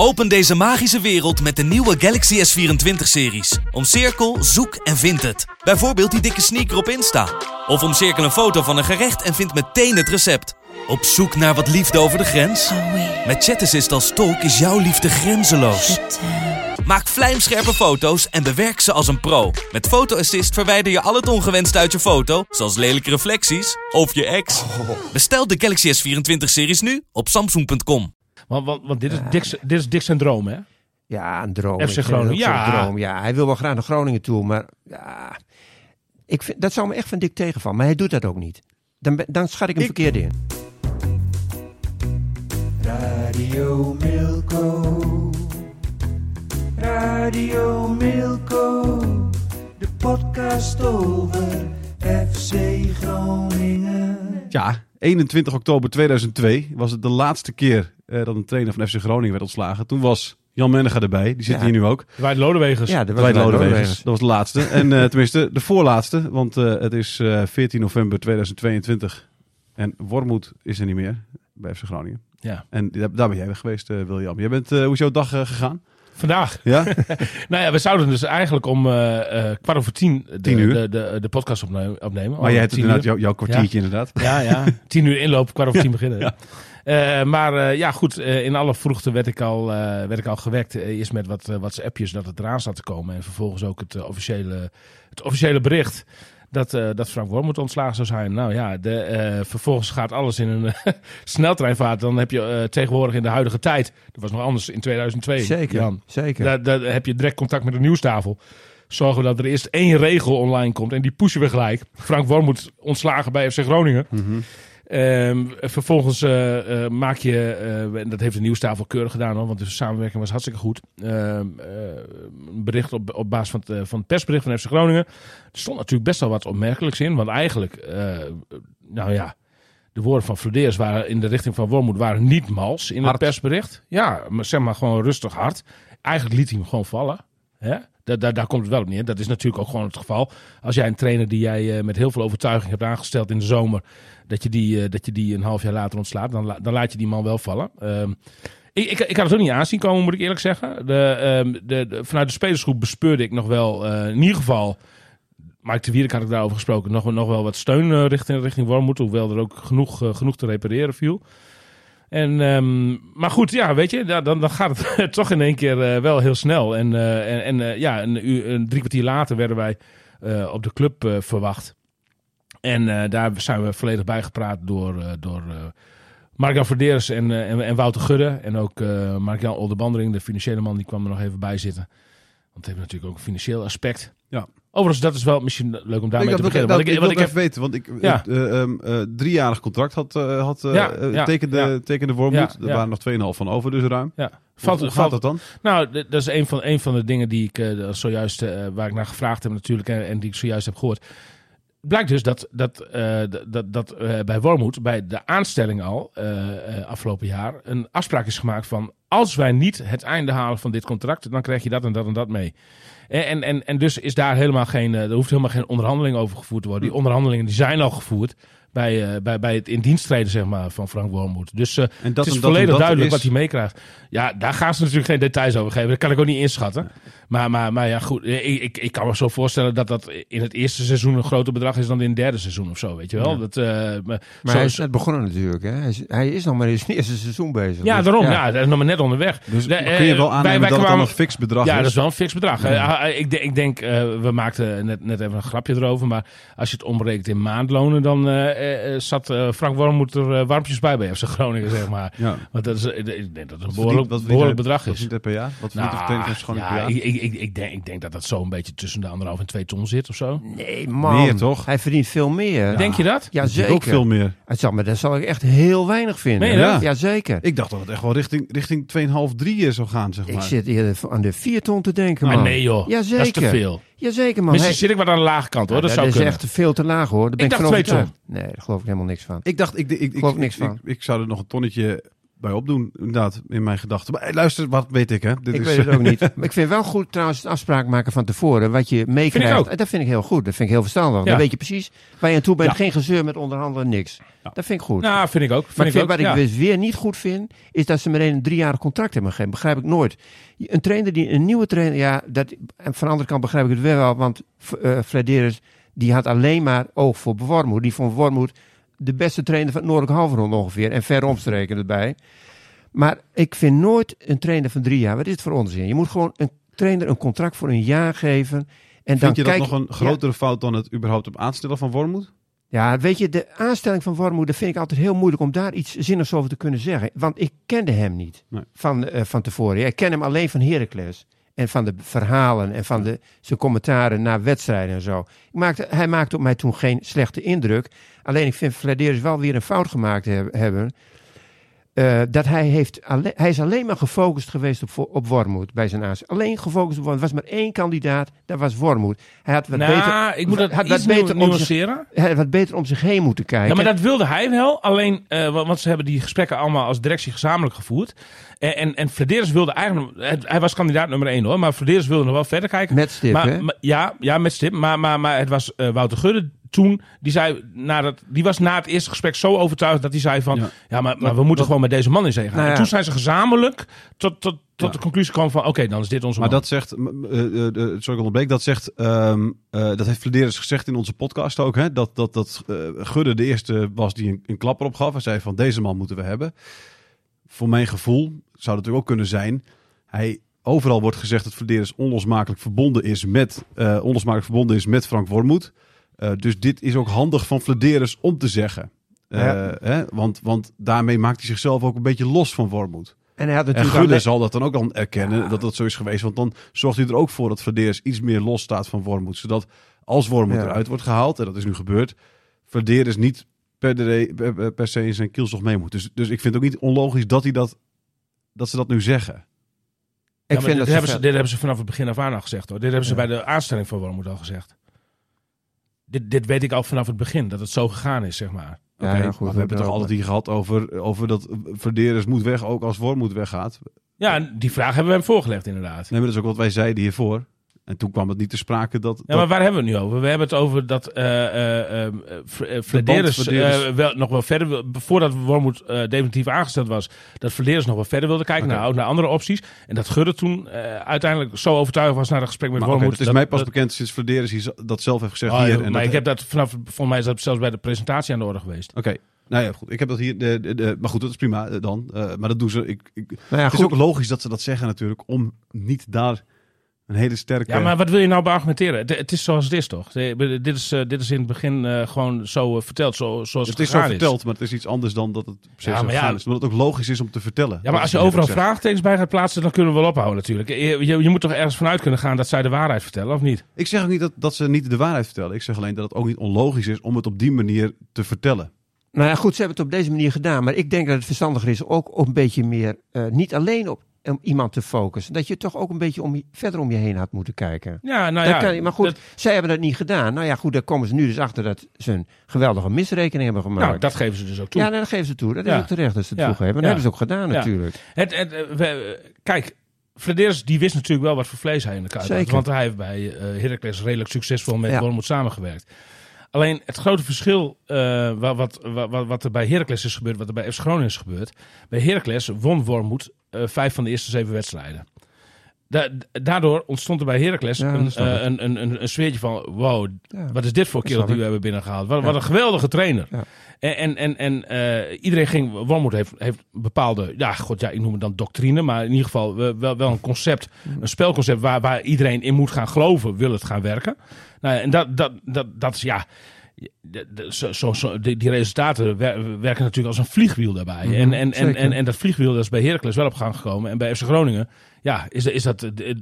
Open deze magische wereld met de nieuwe Galaxy S24-series. Omcirkel, zoek en vind het. Bijvoorbeeld die dikke sneaker op Insta. Of omcirkel een foto van een gerecht en vind meteen het recept. Op zoek naar wat liefde over de grens? Met ChatAssist als tolk is jouw liefde grenzeloos. Maak vlijmscherpe foto's en bewerk ze als een pro. Met Photo Assist verwijder je al het ongewenste uit je foto, zoals lelijke reflecties of je ex. Bestel de Galaxy S24-series nu op samsung.com. Want, want, want dit, is Dick's, dit is Dick's zijn droom, hè? Ja, een droom. FC Ik Groningen, ja. droom. Ja, hij wil wel graag naar Groningen toe, maar ja, ik vind, dat zou me echt van dik tegenvallen. Maar hij doet dat ook niet. Dan, dan schat ik hem verkeerd in. Radio Milko. Radio Milko. De podcast over FC Groningen. Ja, 21 oktober 2002 was het de laatste keer eh, dat een trainer van FC Groningen werd ontslagen. Toen was Jan Mennega erbij, die zit Ja. hier nu ook. Wij Lodewegers. Ja, dat was Dwight Dwight Lodewegers. Dat was de laatste. En eh, tenminste, de voorlaatste, want eh, het is eh, 14 november 2022. En Wormoed is er niet meer bij FC Groningen. Ja. En daar, ben jij weg geweest, eh, William. Jij bent, eh, hoe is jouw dag gegaan? Vandaag. Ja? Nou ja, we zouden dus eigenlijk om eh, eh, kwart over tien de, Tien uur. de, de, de podcast opne- opnemen. maar jij hebt inderdaad jouw, jouw kwartiertje inderdaad. Ja, ja. Tien uur inloop, kwart over tien beginnen. Eh, maar eh, ja, goed. eh, in alle vroegte werd ik al, werd ik al gewekt. eerst met wat, eh, wat appjes dat het eraan zat te komen. En vervolgens ook het, officiële, het officiële bericht dat, eh, dat Frank Wormoed ontslagen zou zijn. Nou ja, de, vervolgens gaat alles in een sneltreinvaart. Dan heb je tegenwoordig in de huidige tijd... Dat was nog anders in 2002, Zeker, Jan. zeker. Daar, daar heb je direct contact met de nieuwstafel. Zorgen we dat er eerst één regel online komt. En die pushen we gelijk. Frank Wormoed ontslagen bij FC Groningen. Ehm, vervolgens eh, eh, maak je, eh, en dat heeft de nieuwstafel keurig gedaan, hoor, want de samenwerking was hartstikke goed. Ehm, eh, een bericht op, op basis van het, van het persbericht van FC Groningen. Er stond natuurlijk best wel wat opmerkelijks in, want eigenlijk, nou ja, de woorden van Flodeers waren in de richting van Wormoed waren niet mals in Hard. het persbericht. Ja, maar zeg maar gewoon rustig hard. Eigenlijk liet hij hem gewoon vallen. Hè? Daar, komt het wel op neer. Dat is natuurlijk ook gewoon het geval. Als jij een trainer die jij eh, met heel veel overtuiging hebt aangesteld in de zomer, dat je die, eh, dat je die een half jaar later ontslaat, dan, dan laat je die man wel vallen. Ehm, ik, ik, ik had het ook niet aanzien komen, moet ik eerlijk zeggen. De, ehm, de, vanuit de spelersgroep bespeurde ik nog wel, eh, in ieder geval, Mike de Wierik had ik daarover gesproken, nog, nog wel wat steun eh, richting, richting Wormoed, hoewel er ook genoeg, genoeg te repareren viel. En, ehm, maar goed, ja, weet je, dan, dan gaat het toch in één keer eh, wel heel snel. En, eh, en, en eh, ja, een, een drie kwartier later werden wij op de club verwacht. En daar zijn we volledig bijgepraat door, door Mark-Jan Verderes en, en, en Wouter Gudde. En ook Mark-Jan Oldenbandering, de financiële man, die kwam er nog even bij zitten. Want het heeft natuurlijk ook een financieel aspect. Ja. Overigens, dat is wel misschien leuk om daarmee te beginnen. dat, Want ik, ik, wil want ik heb even weten, want ik Ja. eh, driejarig contract had, eh, had Ja, tekende, ja. tekende er waren nog 2,5 van over, dus ruim. Ja. Valt, Valt, hoe gaat valt, dat dan? Nou, dat is een van, een van de dingen die ik zojuist, waar ik naar gevraagd heb natuurlijk en, en die ik zojuist heb gehoord. Blijkt dus dat, dat, dat, dat bij Wormoed, bij de aanstelling al, afgelopen jaar, een afspraak is gemaakt van als wij niet het einde halen van dit contract, dan krijg je dat en dat en dat mee. En, en, en, dus is daar helemaal geen, eh, er hoeft helemaal geen onderhandeling over gevoerd te worden. Die onderhandelingen die zijn al gevoerd bij, eh, bij, bij het in dienst treden zeg maar, van Frank Wormoed. Dus eh, En dat het is volledig dat duidelijk is- wat hij meekrijgt. Ja, daar gaan ze natuurlijk geen details over geven. Dat kan ik ook niet inschatten. Maar, maar, maar ja, goed. Ik, ik, ik kan me zo voorstellen dat dat in het eerste seizoen een groter bedrag is dan in het derde seizoen of zo. Weet je wel? Dat, eh, maar zo- hij is net begonnen natuurlijk. Hè? Hij, is, hij is nog maar in zijn eerste seizoen bezig. ja, Dus, daarom. Ja. dat is nog maar net onderweg. Dus De- kun je eh, wel aannemen wij dat het dan kwamen- een fix bedrag ja, is? dat is wel een fix bedrag. Eh, ik, denk- ik denk, eh, we maakten net, net even een grapje erover. Maar als je het omrekent in maandlonen, dan eh, eh, zat eh, Frank Wormoed er warmpjes bij bij FC Groningen, zeg maar. Ja. Want dat is, ik denk dat het een behoorlijk, verdient- behoorlijk bedrag is. Wat per jaar? Wat verdient de trainer van Schoon ja, per jaar? ik, ik, ik, ik, denk, ik denk dat dat zo een beetje tussen de anderhalf en twee ton zit of zo. Nee, man. Meer, toch? Hij verdient veel meer. Denk je dat? Ja, Dat zeker. ook veel meer. Het zal, maar dat zal ik echt heel weinig vinden. Meen je dat? Ja, zeker. Ik dacht dat het echt wel richting, richting 2,5, 3 zou gaan, zeg maar. Ik zit eerder aan de 4 ton te denken, Maar man. nee joh, Ja, dat is te zeker. veel. Jazeker man. Misschien zit ik wat aan de lage kant hoor, Ja, dat zou is kunnen. echt veel te laag hoor. Daar ben Ik ik, dacht van twee overtuigd. Nee, daar geloof ik helemaal niks van. Ik dacht, ik, ik, ik, Geloof ik, niks ik, van. ik zou er nog een tonnetje bij opdoen, inderdaad, in mijn gedachten. Maar hey, luister, wat weet ik hè? Dit Ik is, weet het ook niet. Maar ik vind wel goed trouwens het afspraak maken van tevoren. Wat je meekrijgt. Dat vind ik heel goed. Dat vind ik heel verstandig. Ja. Dan weet je precies waar je aan toe bent. Ja. Geen gezeur met onderhandelen, niks. Ja. Dat vind ik goed. Nou, vind ik ook. Vind maar ik vind, ook, wat ik dus weer niet goed vind, is dat ze meteen een driejarig contract hebben gegeven. Begrijp ik nooit. Een trainer die een nieuwe trainer, ja, dat, en van de andere kant begrijp ik het wel, want uh, Flederis, die had alleen maar oog voor Wormoed. Die vond Wormoed de beste trainer van het Noordelijk Halfrond ongeveer. En ver omstreken erbij. Maar ik vind nooit een trainer van drie jaar. Wat is het voor onzin? Je moet gewoon een trainer een contract voor een jaar geven. En dan Vind je dat kijk, nog een grotere fout dan het überhaupt op aanstellen van Wormoed? Ja, weet je, de aanstelling van Wormoed, dat vind ik altijd heel moeilijk om daar iets zinnigs over te kunnen zeggen. Want ik kende hem niet Nee. van, eh, van tevoren. Ik ken hem alleen van Heracles. En van de verhalen en van de, zijn commentaren na wedstrijden en zo. Ik maakte, hij maakte op mij toen geen slechte indruk. Alleen ik vind Vladeris wel weer een fout gemaakt heb- hebben. Eh, dat hij, heeft alle- hij is alleen maar gefocust geweest op, op Wormoed bij zijn aanstelling. Alleen gefocust op Wormoed. Er was maar één kandidaat, dat was Wormoed. Hij had wat nou, beter, ik moet dat had iets wat beter om zich, hij had wat beter om zich heen moeten kijken. Ja, maar dat wilde hij wel. Alleen, eh, wa- want ze hebben die gesprekken allemaal als directie gezamenlijk gevoerd. En, en, en Flederis wilde eigenlijk... het- Hij was kandidaat nummer één hoor. Maar Flederis wilde nog wel verder kijken. Met stip, maar, hè? maar- ja, ja, met stip. Maar, maar, maar het was eh, Wouter Gudde toen. Die, zei, na dat, die was na het eerste gesprek zo overtuigd dat hij zei van... Ja, Ja. maar, maar we moeten gewoon met deze man in zee gaan. Nou ja. En toen zijn ze gezamenlijk tot, tot, tot Ja. de conclusie gekomen van... Oké, dan is dit onze Maar man. dat zegt, eh, eh, sorry ik onderbreek, dat zegt, ehm, eh, dat heeft Flederis gezegd in onze podcast ook, hè, dat, dat, dat Gudde de eerste was die een, een klapper opgaf en zei van deze man moeten we hebben. Voor mijn gevoel zou dat natuurlijk ook kunnen zijn, hij, overal wordt gezegd dat Flederis onlosmakelijk verbonden is met, eh, onlosmakelijk verbonden is met Frank Wormoed. Eh, dus dit is ook handig van Flederis om te zeggen. Eh, Ja. hè, want, want daarmee maakt hij zichzelf ook een beetje los van Wormoed. En hij had En natuurlijk Gudde alleen- zal dat dan ook dan erkennen dat dat zo is geweest. Want dan zorgt hij er ook voor dat Verdeers iets meer los staat van Wormoed. Zodat als Wormoed Ja. eruit wordt gehaald, en dat is nu gebeurd, Verdeers niet per, de, per, per se in zijn kielzog mee moet. Dus, dus ik vind het ook niet onlogisch dat, hij dat, dat ze dat nu zeggen. Ik Ja, maar vind dit, dat hebben ze ze, dit hebben ze vanaf het begin af aan al gezegd hoor. Dit hebben ze Ja. bij de aanstelling van Wormoed al gezegd. Dit, dit weet ik al vanaf het begin, dat het zo gegaan is, zeg maar. Ja, Oké, ja, goed, maar we hebben het toch altijd hier gehad over, over dat Verdeers moet weg, ook als Wormoed weggaat. Ja, die vraag hebben we hem voorgelegd inderdaad. Nee, maar dat is ook wat wij zeiden hiervoor. En toen kwam het niet te sprake dat... Ja, dat- maar waar hebben we het nu over? We hebben het over dat eh eh eh, eh, Flederis Flederis. wel, nog wel verder wil, voordat Wormoed eh, definitief aangesteld was, dat Flederis nog wel verder wilde kijken naar, naar andere opties. En dat Gudde toen eh, uiteindelijk zo overtuigd was na het gesprek met Wormoed. het is mij pas bekend sinds hier dat zelf heeft gezegd Oh, hier. maar dat- ik heb dat vanaf, volgens mij is dat zelfs bij de presentatie aan de orde geweest. Oké, nou ja, goed. Ik heb dat hier. De, de, de- maar goed, dat is prima dan. Eh, maar dat doen ze. Ik, ik, Nou ja, het is goed. ook logisch dat ze dat zeggen, natuurlijk, om niet daar een hele sterke. Ja, maar wat wil je nou beargumenteren? Het, het is zoals het is, toch? Dit is, eh, dit is in het begin eh, gewoon zo eh, verteld, zo, zoals het, het is zo verteld, maar het is iets anders dan dat het precies Ja, zo maar ja. is. Omdat het ook logisch is om te vertellen. Ja, maar als je overal vraagtekens bij gaat plaatsen, dan kunnen we wel ophouden natuurlijk. Je, je, je moet toch ergens vanuit kunnen gaan dat zij de waarheid vertellen, of niet? Ik zeg ook niet dat, dat ze niet de waarheid vertellen. Ik zeg alleen dat het ook niet onlogisch is om het op die manier te vertellen. Nou ja, goed, ze hebben het op deze manier gedaan. Maar ik denk dat het verstandiger is ook op een beetje meer, eh, niet alleen op om iemand te focussen. Dat je toch ook een beetje om, je- verder om je heen had moeten kijken. Ja, nou ja. kan, maar goed, dat- zij hebben dat niet gedaan. Nou ja, goed, daar komen ze nu dus achter dat ze een geweldige misrekening hebben gemaakt. nou, dat geven ze dus ook toe. ja, dat geven ze toe. Dat Ja. is ook terecht dat ze het Ja. toegeven. Dat hebben ze ook gedaan natuurlijk. Het, het, eh, we- kijk, Flederis die wist natuurlijk wel wat voor vlees hij in de kuip had. Want hij heeft bij eh Heracles redelijk succesvol met Ja. Wormoed samengewerkt. Alleen het grote verschil wa- wat, wat, wat, wat er bij Heracles is gebeurd, wat er bij FC Groningen is gebeurd. Bij Heracles won Wormoed vijf van de eerste zeven wedstrijden. Da- daardoor ontstond er bij Heracles Ja, een, eh, een, een, een, een sfeertje van... wow, Ja. wat is dit voor Dat kerel die we hebben binnengehaald. Wat, Ja. wat een geweldige trainer. En, en, en, eh, iedereen ging... Wormoed heeft, heeft bepaalde... Ja, god, ja, ik noem het dan doctrine. Maar in ieder geval wel, wel, een concept. Een spelconcept waar, waar iedereen in moet gaan geloven. Wil het gaan werken. Nou, en dat, dat, dat, dat is ja... de- de- Zo, zo, zo- die, die resultaten wer- werken natuurlijk als een vliegwiel daarbij. Mhm, en, en, en, en, en dat vliegwiel dat is bij Heracles wel op gang gekomen. En bij FC Groningen ja, is, is dat eh, eh,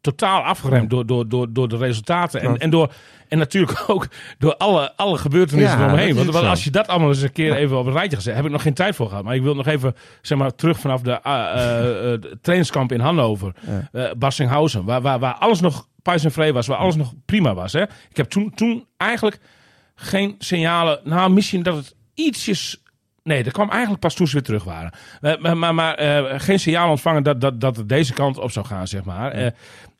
totaal afgeremd door, door, door, door de resultaten. En, en, door, en natuurlijk ook door alle, alle gebeurtenissen Ja, eromheen. Want, want als je dat allemaal eens een keer even op een rijtje gezet, heb ik nog geen tijd voor gehad. Maar ik wil nog even zeg maar, terug vanaf de eh, trainingskamp in Hannover. Ja. Bassinghausen, waar, waar, waar alles nog spice en vrij was, waar alles nog prima was. Hè? Ik heb toen, toen eigenlijk geen signalen. Nou, misschien dat het ietsjes. Nee, dat kwam eigenlijk pas toen ze weer terug waren. Maar maar, maar eh, geen signaal ontvangen dat, dat, dat het deze kant op zou gaan, zeg maar. Eh,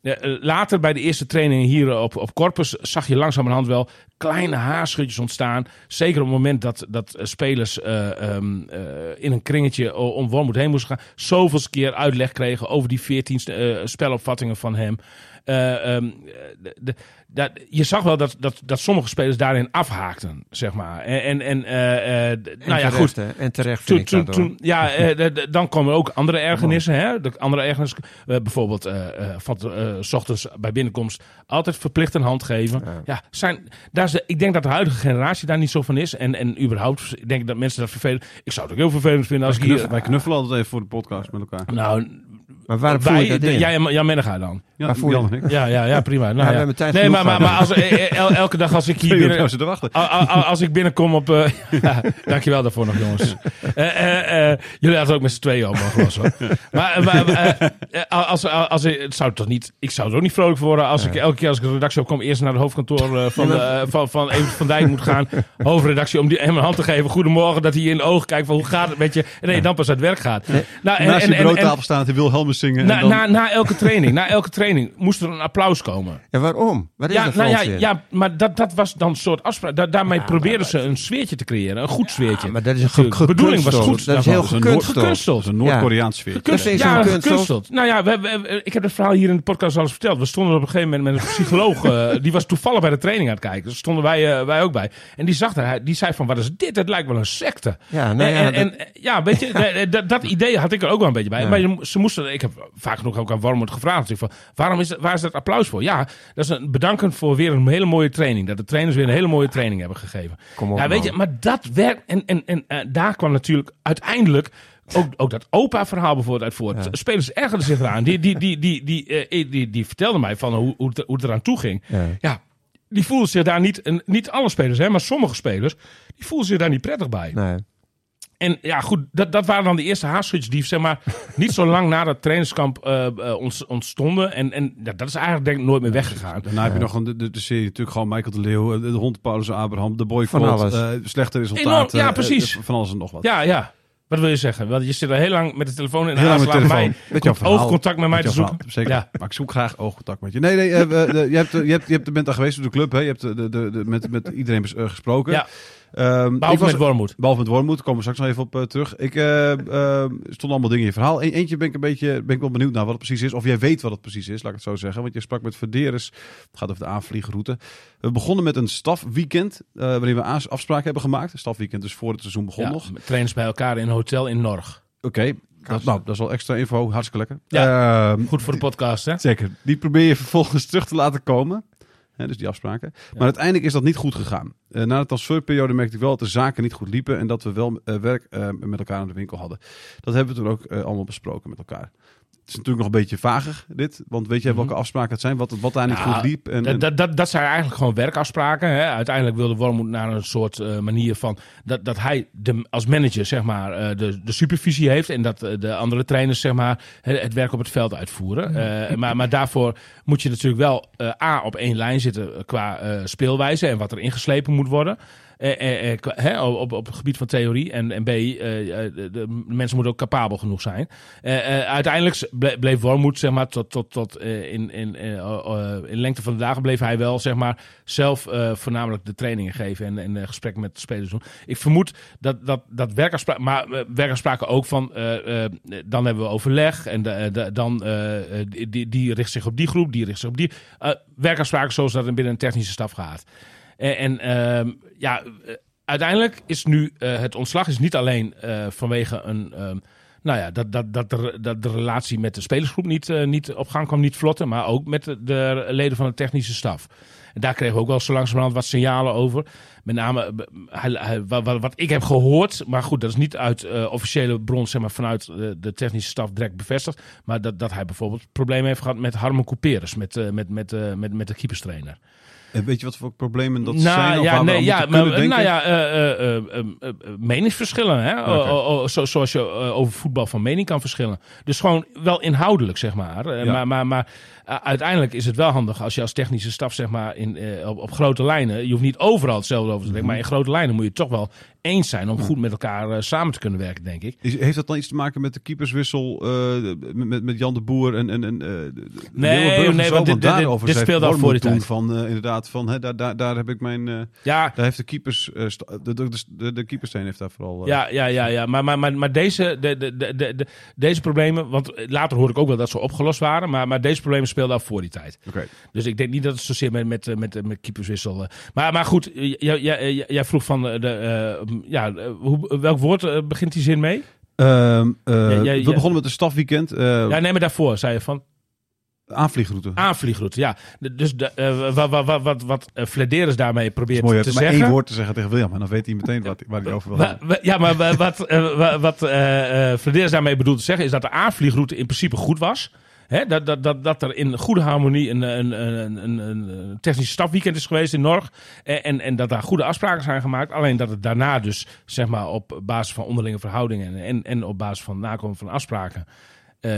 eh, later bij de eerste trainingen hier op, op Corpus zag je langzamerhand wel kleine haarschutjes ontstaan. Zeker op het moment dat, dat eh, spelers eh, ehm, eh, in een kringetje o- om Wormoed heen moesten gaan. Zoveel keer uitleg kregen over die 14 eh, spelopvattingen van hem. Eh, ehm, de, de- dat, je zag wel dat, dat, dat sommige spelers daarin afhaakten, zeg maar. En, en, en eh, eh, d- En nou ja, goed. hè. En terecht Toen, ik toen, dat, hoor. toen, ja, eh, dan komen ook andere ergernissen. Hè? De andere ergernissen, eh, bijvoorbeeld eh, eh, van eh, s ochtends bij binnenkomst altijd verplicht een hand geven. Ja. zijn, daar ik denk dat de huidige generatie daar niet zo van is. En, en überhaupt, ik denk dat mensen dat vervelend... Ik zou het ook heel vervelend vinden als ik hier... Wij knuffelen altijd even voor de podcast met elkaar. Nou, Maar waarom voel je dat in? jij en Jan Menega dan. Ja, Jan ik. Ja, ja, ja prima. Nou, ja. hebben tijd nee, maar, maar, als, eh, el- elke dag als ik hier binnen... Als ik binnenkom op. eh ja, dankjewel daarvoor nog, jongens. Eh, eh, eh, jullie hadden ook met z'n tweeën op mogen los, hoor. Maar, maar eh, eh, als, als, het zou toch niet, ik zou er ook niet vrolijk voor worden als ik elke keer als ik de redactie opkom, eerst naar het hoofdkantoor eh, van, de, eh, van, van Evert van Dijk moet gaan. Hoofdredactie, om die, hem een hand te geven. Goedemorgen, dat hij in de ogen kijkt van hoe gaat het met je. En nee, dan pas uit werk gaat. Nou, en- Naast en- je en- broodtafel staan te Wilhelmus zingen. na, en dan, na, na elke training, na elke training moest er een applaus komen. Ja, waarom? Wat is Ja, dat nou ja, ja, maar dat, dat was dan een soort afspraak. Da- daarmee probeerden ze een sfeertje te creëren. Een goed sfeertje. maar dat is een De bedoeling was goed. Dat is heel gekunsteld. een Noord-Koreaans sfeer. Dat vind ik ja, gekunsteld. Nou ja, we, we- we- ik heb het verhaal hier in de podcast al eens verteld. We stonden op een gegeven moment met een psycholoog. eh, die was toevallig bij de training aan het kijken. Daar stonden wij, eh, wij ook bij. En die zag hij- die zei van, wat is dit? Het lijkt wel een secte. Ja, nou ja, en, dat- en, ja, weet je, dat, dat idee had ik er ook wel een beetje bij. Ja. Maar ze moesten, ik heb vaak genoeg ook aan Wormoed gevraagd. Van, waarom is, dat- waar is dat applaus voor? Ja, dat is een bedanken voor weer een hele mooie training. Dat de trainers weer een hele mooie training hebben gegeven. Kom op, ja, weet man. je, maar dat werkt. En, en, en eh, daar kwam natuurlijk uiteindelijk ook, ook dat opa-verhaal bijvoorbeeld uit voort. Spelers ergerden zich eraan. Die, die, die, die, die, eh, die, die, vertelden mij van hoe, hoe, het, hoe het eraan toe ging. Ja. Ja, die voelden zich daar niet, en niet alle spelers, hè, maar sommige spelers, die voelden zich daar niet prettig bij. Nee. En ja, goed, dat, dat waren dan de eerste die zeg maar niet zo lang na dat trainingskamp eh, eh, ont- ontstonden. En, en ja, dat is eigenlijk denk ik nooit meer weggegaan. Daarna heb je nog een, de, serie natuurlijk gewoon Michael de Leeuw, eh, de hond Paulus Abraham, de boycott, Van alles. eh, slechte resultaten. Enorm, ja, precies. van alles en nog wat. Ja, ja. Wat wil je zeggen? Want je zit er heel lang met de telefoon in de Heel lang met mij verhaal. oogcontact met mij Met te zoeken. verhaal, Zeker. Ja. Maar ik zoek graag oogcontact met je. Nee, nee, je, hebt, je, hebt, je hebt, bent daar geweest op de club. Hè? Je hebt de, de, de, met, met iedereen gesproken. Ja. Ehm, ik Behalve was- met Wormoed. Behalve met Wormoed, daar komen we straks nog even op eh, terug. Ik eh eh, stond allemaal dingen in je verhaal. E- eentje ben ik een beetje ben ik wel benieuwd naar wat het precies is. Of jij weet wat het precies is, laat ik het zo zeggen. Want je sprak met Verderes. Het gaat over de aanvliegroute. We begonnen met een stafweekend. eh waarin we afspraken hebben gemaakt. Een stafweekend dus voor het seizoen begon Ja, nog. trainers bij elkaar in een hotel in Norg. Oké, dat, nou, dat is wel extra info. Hartstikke lekker. Ja. Ehm, Goed voor de podcast, hè? Zeker. Die probeer je vervolgens terug te laten komen. Hè, dus die afspraken. Maar uiteindelijk is dat niet goed gegaan. Eh, na de transferperiode merkte ik wel dat de zaken niet goed liepen. En dat we wel eh, werk eh, met elkaar aan de winkel hadden. Dat hebben we toen ook allemaal besproken met elkaar. Het is natuurlijk nog een beetje vager, dit. Want weet jij welke afspraken het zijn? Wat, wat daar niet Mhm. Nou, goed liep? En, en- Dat, dat, dat zijn eigenlijk gewoon werkafspraken. Hè. Uiteindelijk wilde Wormoed naar een soort eh, manier van dat, dat hij de, als manager zeg maar, eh, de, de supervisie heeft en dat eh, de andere trainers zeg maar, het, het werk op het veld uitvoeren. Maar, maar daarvoor moet je natuurlijk wel A op één lijn zitten qua speelwijze en wat er ingeslepen moet worden. Eh, eh, eh, op, op het gebied van theorie. En, en B, eh, de, de mensen moeten ook capabel genoeg zijn. Eh, uiteindelijk ble- bleef Wormoed, zeg maar, tot, tot, tot in, in, in lengte van de dagen bleef hij wel, zeg maar, zelf voornamelijk de trainingen geven en, en gesprekken met spelers doen. Ik vermoed dat, dat, dat werkafspraken, maar werkafspraken ook van, dan hebben we overleg en dan, die- die, richt zich op die groep, die richt zich op die. werkafspraken zoals dat binnen een technische staf gaat. En, en ehm, ja, eh, uiteindelijk is nu eh, het ontslag is niet alleen eh, vanwege een. ehm, nou ja, dat, dat, dat, de, dat de relatie met de spelersgroep niet, eh, niet op gang kwam, niet vlotten. Maar ook met de, de leden van de technische staf. En daar kregen we ook wel zo langzamerhand wat signalen over. Met name eh, hij, wat, wat- ik heb gehoord. Maar goed, dat is niet uit eh, officiële bron, zeg maar vanuit eh, de technische staf direct bevestigd. Maar dat, dat hij bijvoorbeeld problemen heeft gehad met Harmon Couperus, met, eh, met, met, eh, met, met de keeperstrainer. En weet je wat voor problemen dat nou, zijn? Of ja, nee, ja, maar, kunnen denken? nou ja, eh, eh, eh, eh, eh, meningsverschillen. Hè? Zo, zoals je eh, over voetbal van mening kan verschillen. Dus gewoon wel inhoudelijk, zeg maar. Eh, Ja. Maar, maar, maar eh, uiteindelijk is het wel handig als je als technische staf, zeg maar, in, eh, op, op grote lijnen. Je hoeft niet overal hetzelfde over te denken, maar in grote lijnen moet je het toch wel eens zijn om goed met elkaar eh, samen te kunnen werken, denk ik. Is- heeft dat dan iets te maken met de keeperswissel met, met, met Jan de Boer en, en, en de- de Nee, nee, zo? want dit- dit- daarover dit zei speelde al voor toen tijd. Van, inderdaad, van, hè, daar, daar, daar heb ik mijn... Ja, daar heeft de keepers... de, de, de, de keepersteen heeft daar vooral... Ja, ja, ja, ja. Maar, maar, maar, maar deze, de, de, de, de, de- deze problemen, want later hoorde ik ook wel dat ze opgelost waren, maar, maar deze problemen speelden al voor die tijd. Dus ik denk niet dat het zozeer met, met, met, met, keeperswissel. eh. Maar, maar goed, jij, jij, jij vroeg van eh, de, eh, ja, hoe, welk woord begint die zin mee? Ja, ja, we begonnen met een stafweekend. eh Ja, neem me daarvoor, zei je van aanvliegroute. aanvliegroute. Ja, dus de, wat, wat, wat, wat, wat Flederis daarmee probeert mooi, te maar zeggen. één woord te zeggen tegen William. En dan weet hij meteen wat, waar hij over wil hebben. ja, maar wa- wat, wa- wat Flederis daarmee bedoelt te zeggen is dat de aanvliegroute in principe goed was. Hè, dat, dat, dat, dat er in goede harmonie een, een, een, een, een technische stafweekend is geweest in Norg. En, en dat daar goede afspraken zijn gemaakt. Alleen dat het daarna dus zeg maar, op basis van onderlinge verhoudingen en, en op basis van nakomen van afspraken. Eh,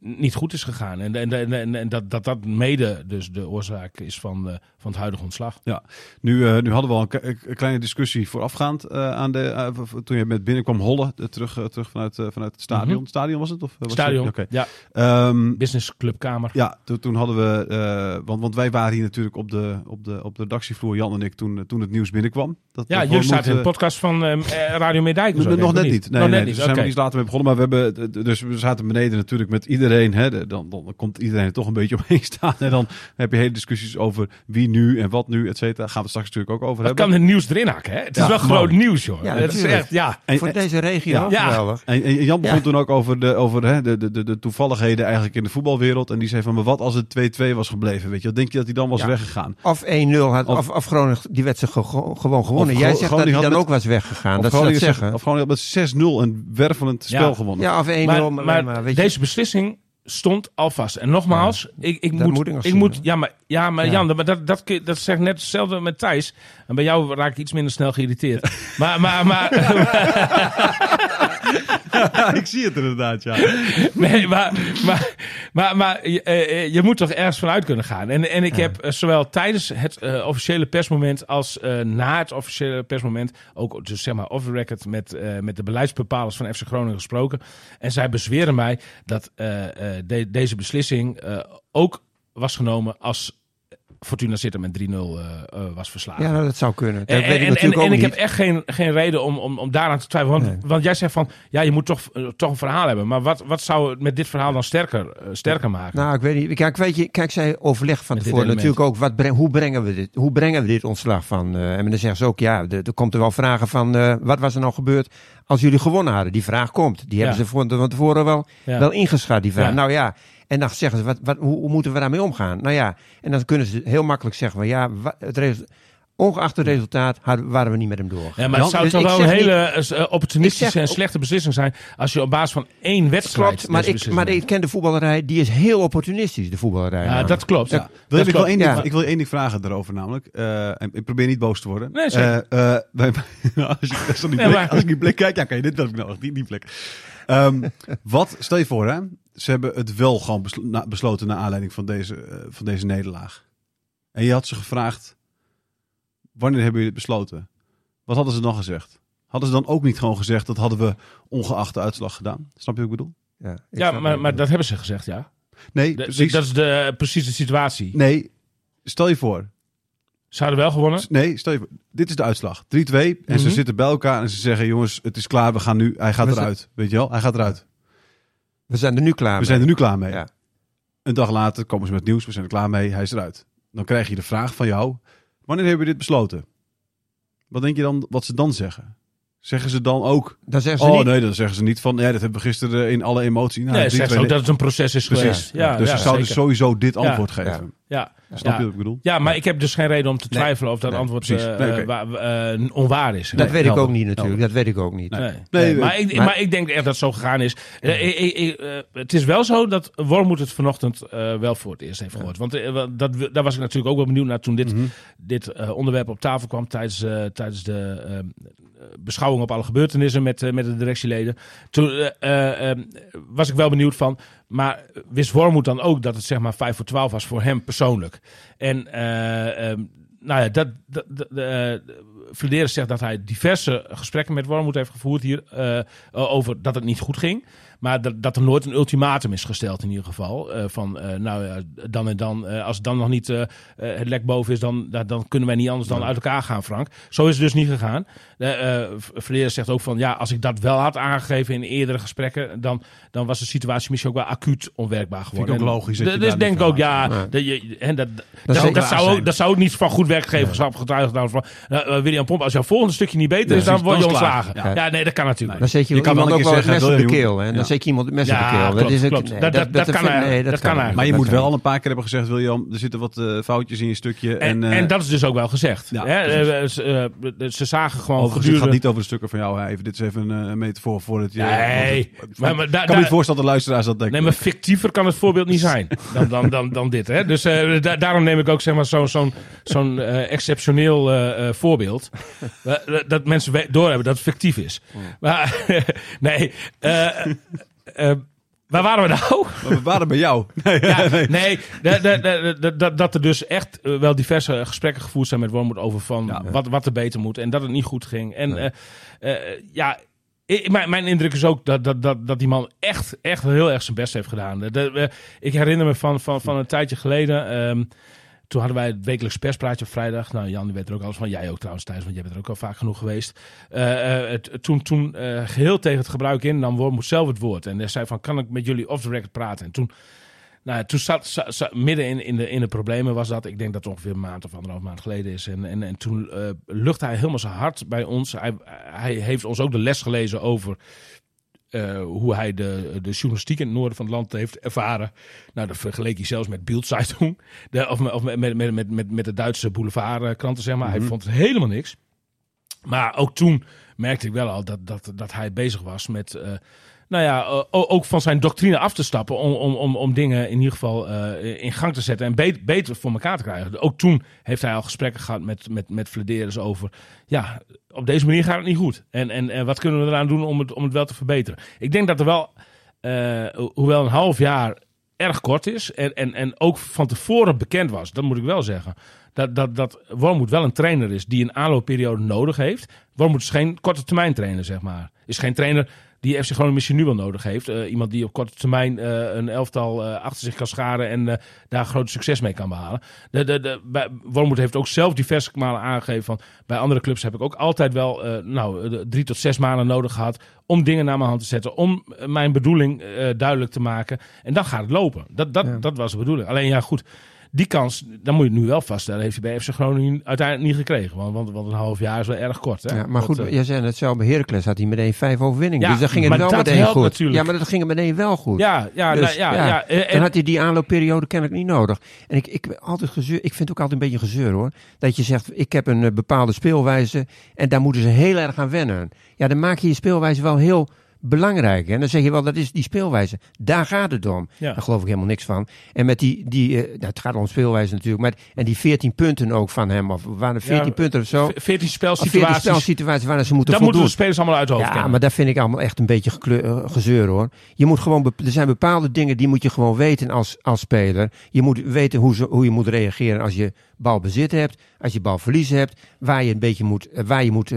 niet goed is gegaan. En, en, en, dat, dat dat mede dus de oorzaak is van, eh, van het huidige ontslag. Nu, eh, nu hadden we al een, kleine discussie voorafgaand aan de... toen je met binnenkwam hollen, terug, terug vanuit, vanuit het stadion. Mhm. Stadion was het? Of, was Stadion, Het? Oké. ja, Ehm, business clubkamer. Ja, toen, toen hadden we, want, want wij waren hier natuurlijk op de, op de, op de redactievloer, Jan en ik, toen, toen het nieuws binnenkwam. Dat, Ja, jullie zaten in de podcast van Radio Meerdijk. Nog net niet. Nee, Nog nee, net dus niet, zijn we iets later mee begonnen. Maar we, hebben, dus we zaten beneden natuurlijk met iedereen. Hè, dan, dan komt iedereen er toch een beetje omheen staan. En dan heb je hele discussies over wie nu en wat nu, et cetera. Gaan we het straks natuurlijk ook over Dat hebben. kan het nieuws erin hakken, hè? Het is wel man. groot nieuws, joh. Ja, het is echt, ja. En- Voor deze regio Ja. En, en Jan begon Ja. toen ook over, de, over hè, de, de, de, de toevalligheden eigenlijk in de voetbalwereld. En die zei van, maar wat als het 2-2 was gebleven? Weet je, wat denk je dat hij dan was Ja. weggegaan? Of 1-0 had, Of- of, of, Groningen die wedstrijd ge- ge- gewoon gewonnen. Of Jij zegt dat Groningen hij dan met- ook was weggegaan. Of dat ze dat Groningen, zeggen. of Groningen had met 6-0 een wervelend spel Ja. gewonnen. Ja, of 1-0. Maar, maar, maar, weet je, deze beslissing stond al vast. En nogmaals, ik, ik moet... moet ik nog ik zien, moet ja, maar, ja, maar Ja. Jan, dat, dat, dat zegt net hetzelfde met Thijs. En bij jou raak ik iets minder snel geïrriteerd. maar, maar, maar, ik zie het inderdaad, ja. Nee, maar, maar, maar, maar je, eh, je moet toch ergens vanuit kunnen gaan. En, en ik heb eh, zowel tijdens het eh, officiële persmoment als na het officiële persmoment, ook dus zeg maar off the record, met, met de beleidsbepalers van FC Groningen gesproken. En zij bezweren mij dat de- deze beslissing ook was genomen als Fortuna Sittard met 3-0 eh, eh, was verslagen. ja, nou, dat zou kunnen. Dat En, weet ik en, natuurlijk en, ook en ik heb echt geen, geen reden om, om, om daaraan te twijfelen. Want, Nee. want jij zegt van, ja, je moet toch, eh, toch een verhaal hebben. Maar wat, wat zou het met dit verhaal dan sterker, sterker maken? Nou, ik weet niet. Kijk, weet je, kijk, zij overleg van Met tevoren natuurlijk ook. Wat breng, hoe, brengen we dit, hoe brengen we dit ontslag van? en dan zeggen ze ook, ja, er, er komt er wel vragen van. wat was er nou gebeurd als jullie gewonnen hadden? Die vraag komt. Die hebben ze van, van tevoren wel, wel ingeschat, die vraag. Nou ja. En dan zeggen ze, wat, wat, hoe, hoe moeten we daarmee omgaan? Nou ja, en dan kunnen ze heel makkelijk zeggen van ja, het ongeacht het resultaat hadden, waren we niet met hem door. Ja, maar het zou Dus toch wel een hele eh, opportunistische Ik zeg en slechte beslissing zijn als je op basis van één wedstrijd Klopt, maar ik, maar ik ken de voetballerij, die is heel opportunistisch, de voetballerij. Ja, namelijk. dat klopt. Ja. Wil Dat ik, wil klopt. één ding, Ja. ik wil één ding vragen daarover namelijk. Eh, en ik probeer niet boos te worden. Nee, zeker. Eh, eh, als, je, je die ik die blik kijk, ja, oké, dit heb ik nodig, die, die blik. Ehm, wat, stel je voor, hè, ze hebben het wel gewoon beslo- na- besloten naar aanleiding van deze, eh, van deze nederlaag. En je had ze gevraagd, wanneer hebben jullie dit besloten? Wat hadden ze dan gezegd? Hadden ze dan ook niet gewoon gezegd, dat hadden we ongeacht de uitslag gedaan? Snap je wat ik bedoel? Ja, ik Ja, maar, het. maar dat hebben ze gezegd, ja. Nee, De- precies. dat is de, precies de situatie. Nee, stel je voor, Ze hadden wel gewonnen. Nee, stel je voor, dit is de uitslag. 3-2. En ze Mhm. zitten bij elkaar en ze zeggen: jongens, het is klaar, we gaan nu. Hij gaat We zijn- eruit. Weet je wel? Hij gaat eruit. We zijn er nu klaar We mee. zijn er nu klaar mee. Ja. Een dag later komen ze met nieuws: we zijn er klaar mee, hij is eruit. Dan krijg je de vraag van jou: wanneer hebben we dit besloten? Wat denk je dan wat ze dan zeggen? Zeggen ze dan ook... Dan zeggen ze Oh niet, nee, dan zeggen ze niet van... Ja, dat hebben we gisteren in alle emotie... Nou, nee, zegt twee- ook dat het een proces is Precies. geweest. Ja, dus ja, ze zouden zeker. sowieso dit Ja. antwoord geven. Ja. Snap Ja. je wat ik bedoel? Ja, maar ik heb dus geen reden om te Nee. twijfelen of dat Nee, antwoord precies. eh, Nee, oké. eh, wa- eh, onwaar is. dat Nee, weet ik ook niet natuurlijk. Dat weet ik ook niet. Nee, Nee, nee, nee, maar, ik, maar- maar ik denk echt dat het zo gegaan is. Eh, ik- ik- ik, het is wel zo dat Wormoed het vanochtend eh, wel voor het eerst heeft gehoord. Want dat, daar was ik natuurlijk ook wel benieuwd naar toen dit, Mhm. dit eh, onderwerp op tafel kwam tijdens, tijdens de eh, beschouwing op alle gebeurtenissen met, met de directieleden. Toen was ik wel benieuwd van, maar wist Wormoed dan ook dat het zeg maar 5 voor 12 was voor hem persoonlijk? En eh, eh, nou ja, dat, dat, dat, eh, Flederis zegt dat hij diverse gesprekken met Wormoed heeft gevoerd hier eh, over dat het niet goed ging. Maar dat, dat er nooit een ultimatum is gesteld in ieder geval. eh, van eh, nou ja, dan en dan, eh, als het dan nog niet eh, eh, het lek boven is, dan, dan, kunnen wij niet anders dan uit elkaar gaan, Frank. Zo is het dus niet gegaan. Uh, zegt ook van ja, als ik dat wel had aangegeven in eerdere gesprekken, dan, dan was de situatie misschien ook wel acuut onwerkbaar geworden. ook En logisch dat Dus denk ik ook, ja, Ja. dat, je, en dat, dat, zou ook, dat zou ook niet van goed werkgeverschap getuigen. Nou, van, uh, Als jouw volgende stukje niet beter is, dan word je ontslagen. Ja. nee, dat kan natuurlijk Dan zet je, Je kan wel iemand ook wel het zeggen, mes op de keel. Hè? Ja. Dan zet je iemand het mes op de keel. dat is ook, klopt. nee, Dat- dat- dat kan eigenlijk-. Maar je dat moet wel niet. een paar keer hebben gezegd... William, er zitten wat eh, foutjes in je stukje. En, En, eh, en dat is dus ook wel gezegd. Eh, ze, ze zagen gewoon Overigens, het gedurende... gaat niet over de stukken van jou. Even, dit is even een metafoor voor het... je- Nee, ik kan me voorstellen dat de luisteraars dat denken. Nee, maar fictiever kan het voorbeeld niet zijn dan, dan, dan, dan dit. Hè? Dus eh, da- daarom neem ik ook zeg maar, zo'n zo'n zo'n eh, exceptioneel eh, eh, voorbeeld. Eh, dat mensen doorhebben dat het fictief is. Maar nee, eh, eh, waar waren we nou? We waren bij jou. Nee, Ja, nee, da- da- da- da- da- dat er dus echt wel diverse gesprekken gevoerd zijn met Wormoed over van Ja. wat, wat er beter moet en dat het niet goed ging. En ja, ik- mijn, mijn indruk is ook dat, dat, dat, dat die man echt, echt heel erg zijn best heeft gedaan. Ik herinner me van, van, van een tijdje geleden. ehm, toen hadden wij het wekelijks perspraatje op vrijdag. Nou, Jan, die weet er ook alles van. Jij ook trouwens, Thijs, want jij bent er ook al vaak genoeg geweest. Eh, eh, het, toen toen eh, geheel tegen het gebruik in, nam Wormoed zelf het woord. En hij zei van, kan ik met jullie off the record praten? En toen nou, toen zat, midden in, in, de, in de problemen was dat. Ik denk dat het ongeveer een maand of anderhalf maand geleden is. En, en, en toen eh luchtte hij helemaal zijn hart bij ons. Hij, hij heeft ons ook de les gelezen over eh, hoe hij de, de journalistiek in het noorden van het land heeft ervaren. Nou, dat vergeleek hij zelfs met Bildzeitung. De, of of met, met, met, met, met, met de Duitse boulevardkranten, zeg maar. Hij vond het helemaal niks. Maar ook toen merkte ik wel al dat, dat, dat hij bezig was met... eh, nou ja, eh, ook van zijn doctrine af te stappen om, om, om, om dingen in ieder geval eh, in gang te zetten en be- beter voor elkaar te krijgen. Ook toen heeft hij al gesprekken gehad met, met, met over, ja, op deze manier gaat het niet goed. En, en, en wat kunnen we eraan doen om het, om het wel te verbeteren? Ik denk dat er wel, ho- hoewel een half jaar erg kort is en, en, en ook van tevoren bekend was, dat moet ik wel zeggen. Dat, dat, dat Wormoed wel een trainer is die een aanloopperiode nodig heeft. Wormoed is geen korte termijn trainer, zeg maar. Is geen trainer die FC Groningen misschien nu wel nodig heeft. Eh, iemand die op korte termijn eh, een elftal eh, achter zich kan scharen en daar groot succes mee kan behalen. De, de, de, bij, Wormoed heeft ook zelf diverse malen aangegeven van bij andere clubs heb ik ook altijd wel nou, drie tot zes maanden nodig gehad om dingen naar mijn hand te zetten, om mijn bedoeling duidelijk te maken. En dan gaat het lopen. Dat, dat, dat was de bedoeling. Alleen ja, goed. Die kans, dan moet je het nu wel vaststellen, heeft hij bij FC Groningen uiteindelijk niet gekregen. Want, want, want een half jaar is wel erg kort. Hè? Ja, maar goed, Dat, eh, jij zei net zelf, bij Heracles had hij meteen vijf overwinningen. Ja, dus dan ging het wel dat meteen goed. natuurlijk. Ja, maar dat ging het meteen wel goed. ja, ja, Dus, nou, ja, ja, eh, Dan had hij die aanloopperiode kennelijk niet nodig. En ik, ik, altijd gezeur, ik vind het ook altijd een beetje gezeur hoor. Dat je zegt, ik heb een eh, bepaalde speelwijze en daar moeten ze heel erg aan wennen. Ja, dan maak je je speelwijze wel heel belangrijk. En dan zeg je wel, dat is die speelwijze. Daar gaat het om. Ja. Daar geloof ik helemaal niks van. En met die, die nou, het gaat om speelwijze natuurlijk. Maar, en die 14 punten ook van hem. Of waren er 14 Ja, punten of zo? v- 14 Of 14 spelsituaties. spelsituaties waar ze moeten Dat moeten de spelers allemaal uit hoofd Ja, kennen. maar dat vind ik allemaal echt een beetje gekleur, eh, gezeur hoor. Je moet gewoon, er zijn bepaalde dingen die moet je gewoon weten als, als speler. Je moet weten hoe, ze, hoe je moet reageren als je balbezit hebt, als je balverlies hebt, waar je een beetje moet, eh, waar je moet,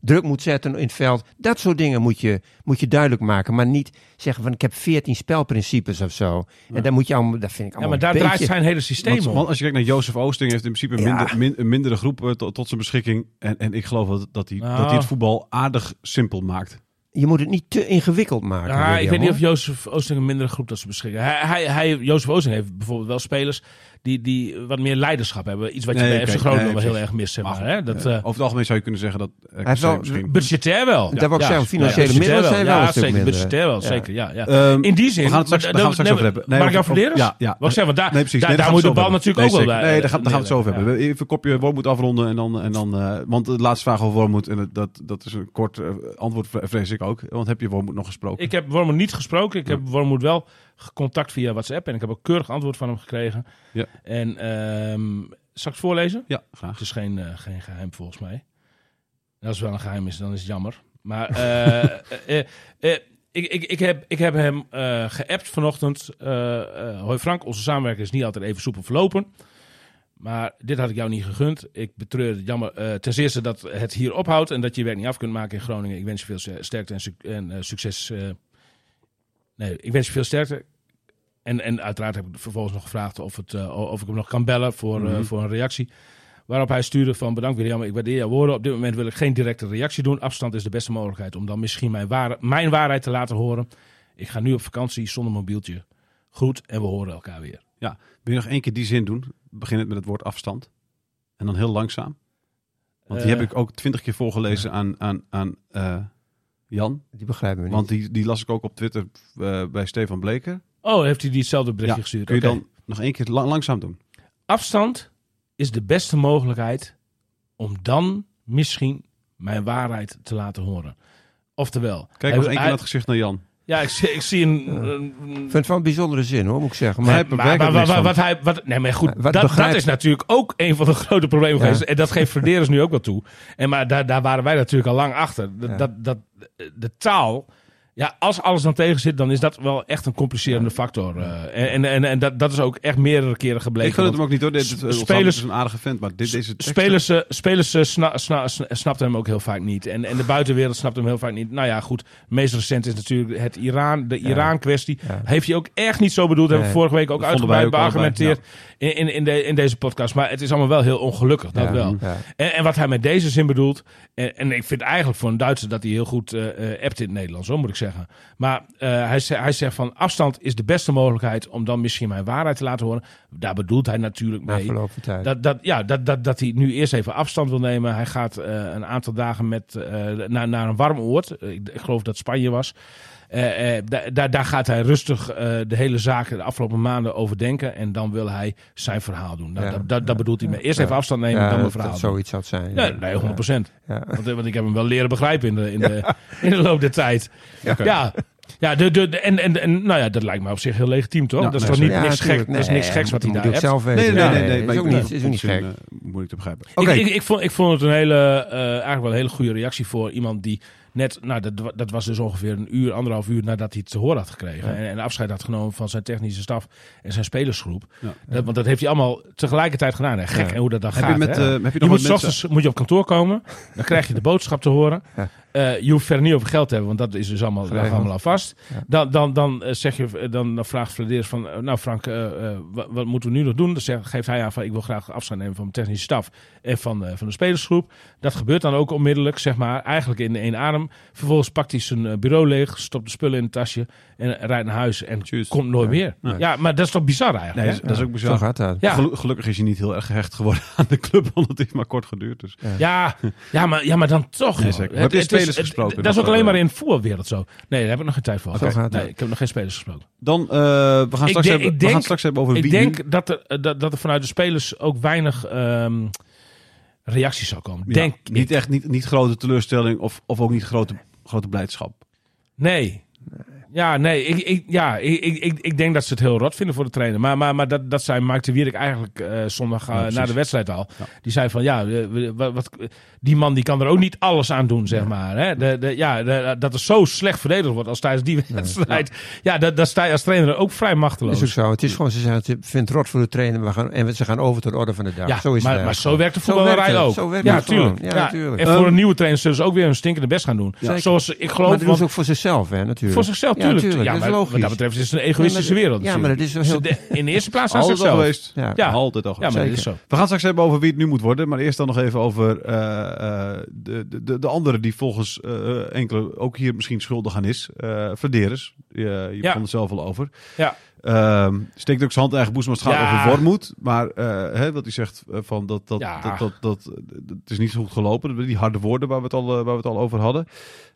druk moet zetten in het veld. Dat soort dingen moet je, moet je duidelijk maken, maar niet zeggen van ik heb 14 spelprincipes of zo. En dan moet je allemaal, dat vind ik ja, allemaal maar daar draait zijn hele systeem Want, om. want als je kijkt naar Jozef Oosting, heeft in principe een, Ja. minder, min- een mindere groep eh, tot, tot zijn beschikking. En, en ik geloof dat, dat, hij, Nou. dat hij het voetbal aardig simpel maakt. Je moet het niet te ingewikkeld maken. Ja, ik weet niet of. Jozef Oosting een mindere groep dat ze beschikken. Hij, hij, hij, Jozef Oosting heeft bijvoorbeeld wel spelers die, die wat meer leiderschap hebben. Iets wat je Nee, bij FC oké, Groningen nee, wel heel erg mist, zeg maar. Maar hè? Dat, Eh, eh, over het algemeen zou je kunnen zeggen dat RKC heeft wel- misschien... budgetair wel. Dat wou ik zeggen, financiële middelen zijn wel ja, zeker, minder. budgetair wel, Ja. zeker. Ja, ja. Ehm, In die zin... we gaan het straks, maar- daar gaan we het straks nee, over hebben. Over- jou verdedigen? Ja, ja. Wat ik zeg, want daar, Nee, precies. daar, Nee, daar gaan moet de bal natuurlijk ook wel bij. Nee, daar gaan, we het zo over Ja. hebben. Even een kopje Wormoed afronden. En dan, en dan, eh, want de laatste vraag over Wormoed, en dat, dat is een kort antwoord, vrees ik ook. Want heb je Wormoed nog gesproken? Ik heb Wormoed niet gesproken. Ik heb Wormoed wel contact via WhatsApp. En ik heb ook keurig antwoord van hem gekregen. Ja. En zal ik het voorlezen? Ja, Het graag. is geen, eh, geen geheim volgens mij. En als het wel een geheim is, dan is het jammer. Maar eh, eh, ik, ik, ik, heb, ik heb hem geappt vanochtend. Hoi Frank, onze samenwerking is niet altijd even soepel verlopen. Maar dit had ik jou niet gegund. Ik betreur het jammer. ten eerste dat het hier ophoudt en dat je je werk niet af kunt maken in Groningen. Ik wens je veel ster- sterkte en, suc- en succes. Nee, ik wens je veel sterkte. En, en uiteraard heb ik vervolgens nog gevraagd of, het, eh, of ik hem nog kan bellen voor, eh, Mhm. voor een reactie. Waarop hij stuurde van bedankt William, ik waardeer jouw woorden. Op dit moment wil ik geen directe reactie doen. Afstand is de beste mogelijkheid om dan misschien mijn, ware, mijn waarheid te laten horen. Ik ga nu op vakantie zonder mobieltje. Goed en we horen elkaar weer. Wil je nog één keer die zin doen? Begin het met het woord afstand. En dan heel langzaam. Want die Eh. heb ik ook twintig keer voorgelezen aan, aan, aan Jan. Die begrijpen we niet. Want die, die las ik ook op Twitter eh, bij Stefan Bleker. Oh, heeft hij diezelfde berichtje Ja, gestuurd? Kun je Oké. dan nog één keer lang- langzaam doen? Afstand is de beste mogelijkheid om dan misschien mijn waarheid te laten horen. Oftewel, Kijk nog één keer het gezicht naar Jan. ja, ik, zie- ik zie een. een- Ik vind het wel een bijzondere zin hoor, moet ik zeggen. Maar, maar, maar, wat hij, wat, nee, maar goed, dat, begrijp- dat is natuurlijk ook een van de grote problemen Ja. geweest. En dat geeft Verderens nu ook wel toe. En maar daar, daar waren wij natuurlijk al lang achter. Dat, Ja. dat, dat, de taal, ja, als alles dan tegen zit, dan is dat wel echt een complicerende factor. eh. en en, en dat, dat is ook echt meerdere keren gebleken. ik het want- hem ook niet hoor. Dit, Sp- spelers, is een aardige vent, maar dit, deze tekst- Spelers, eh, spelers eh, sna, sna, sna- snapten hem ook heel vaak niet. En, en de buitenwereld snapt hem heel vaak niet. Nou ja, goed. Het meest recent is natuurlijk het Iran, de Iran-kwestie. Ja. Heeft hij ook echt niet zo bedoeld. Hebben we Nee. vorige week ook uitgebreid beargumenteerd in, in, in, de, in deze podcast. Maar het is allemaal wel heel ongelukkig, dat Ja. wel. Ja. En, en wat hij met deze zin bedoelt. En, en ik vind eigenlijk voor een Duitser dat hij heel goed eh eh appt in het Nederlands, hoor, moet ik zeggen. Maar eh, hij, hij zegt van afstand is de beste mogelijkheid om dan misschien mijn waarheid te laten horen. Daar bedoelt hij natuurlijk Na mee. verloop van tijd. Dat, dat, ja, dat, dat, dat hij nu eerst even afstand wil nemen. Hij gaat eh, een aantal dagen met, eh, naar, naar een warm oord. Ik, ik geloof dat Spanje was. Eh, eh, da- daar daar gaat hij rustig eh, de hele zaken de afgelopen maanden overdenken. En dan wil hij zijn verhaal doen. Nou, Ja. dat, dat, dat bedoelt hij mee. Eerst Ja. even afstand nemen, ja, dan dat, verhaal dat doen. zoiets zou het zijn. Ja, nee, 100 procent. Ja. Want, want ik heb hem wel leren begrijpen in de, in de, in de loop der tijd. Ja, ja, de, de, de- en, en, en nou ja, dat lijkt me op zich heel legitiem, toch? Ja, dat is nee, toch niet Ja, niks, gek, dat is Nee, niks geks wat hij daar hebt. zelf weten. Nee, nee, nee. nee, is ook niet, is ook niet gek. moeilijk te begrijpen. Ik, Oké, ik, ik, vond, ik vond het een hele, eh, eigenlijk wel een hele goede reactie voor iemand die net, nou dat, dat was dus ongeveer een uur, anderhalf uur nadat hij het te horen had gekregen. En, en afscheid had genomen van zijn technische staf en zijn spelersgroep. Ja. Dat, want dat heeft hij allemaal tegelijkertijd gedaan. Hè? Gek en hoe dat dan heb gaat. je, met, hè? eh, heb je Je moet mensen... ochtends moet je op kantoor komen. Dan krijg je de boodschap te horen. Eh, je hoeft verder niet over geld te hebben, want dat is dus allemaal, Geregeld. allemaal al vast. Ja. Dan, dan, dan, eh, zeg je, eh, dan, dan vraagt Flederis van, nou Frank, wat, wat moeten we nu nog doen? Dan zegt, geeft hij aan van, ik wil graag afstand nemen van mijn technische staf en van, eh, van de spelersgroep. Dat gebeurt dan ook onmiddellijk, zeg maar, eigenlijk in één adem. Vervolgens pakt hij zijn bureau leeg, stopt de spullen in het tasje en rijdt naar huis en Tjus. komt nooit Ja. meer. Nee. Ja, maar dat is toch bizar eigenlijk? Nee, dat is, is ook Zo bizar. gaat dat. Ja. Gelu- gelukkig is hij niet heel erg gehecht geworden aan de club, want het heeft maar kort geduurd. Dus. Ja, ja, maar, ja, maar dan toch. Nee, spelers het- gesproken Dat is ook alleen eh? maar in de voetbalwereld zo. Nee, daar heb ik nog geen tijd voor. Nee, ik heb nog geen spelers gesproken. Dan, eh, we, gaan Ik straks denk- hebben, ik we gaan denk- straks hebben over Ik wie denk nu- dat er, dat, dat er vanuit de spelers ook weinig ehm, reacties zou komen. Ja, Denk niet ik. echt niet, niet grote teleurstelling of, of ook niet grote, grote blijdschap. Nee. Ja, nee, ik, ik, ja ik, ik, ik, ik denk dat ze het heel rot vinden voor de trainer. Maar, maar, maar dat, dat zei Mark de Wierik eigenlijk eh, zondag eh, Ja, na de wedstrijd al. Ja. Die zei van, ja, eh, wat, wat, die man die kan er ook niet alles aan doen, zeg maar. Hè? De, de, ja, de- dat er zo slecht verdedigd wordt als tijdens die wedstrijd. Ja, dat, dat sta je als trainer ook vrij machteloos. is ook zo. Het is gewoon, ze zeggen, het vindt rot voor de trainer we gaan, en ze gaan over tot de orde van de dag. Ja, zo is maar, het maar zo werkt de voetballerij het. ook. Zo werkt ja, het gewoon. tuurlijk. Ja, natuurlijk. En voor Ehm, een nieuwe trainer zullen ze ook weer een stinkende best gaan doen. Zoals ik Maar geloof, dat doen want ze ook voor zichzelf, hè, natuurlijk. voor zichzelf, Ja, tuurlijk. tuurlijk, ja, dat is maar logisch. Wat dat betreft is het een egoïstische Ja, maar- wereld. ja, maar dat is wel heel- natuurlijk. In de eerste plaats aan Altijd al zichzelf. geweest. Ja. Ja. Altijd al Ja, geweest. maar dat is zo. We gaan straks hebben over wie het nu moet worden. Maar eerst dan nog even over eh, eh, de, de, de, de andere die volgens eh, enkele ook hier misschien schuldig aan is. eh Verderes. Je, je Ja. begon het zelf al over. Ja. Ehm, steekt ook zijn hand in eigen boezem als het gaat Ja. over Wormoed. Maar eh, hè, wat hij zegt van dat, dat, Ja. dat, dat, dat, dat het is niet zo goed gelopen. Die harde woorden waar we het al, waar we het al over hadden.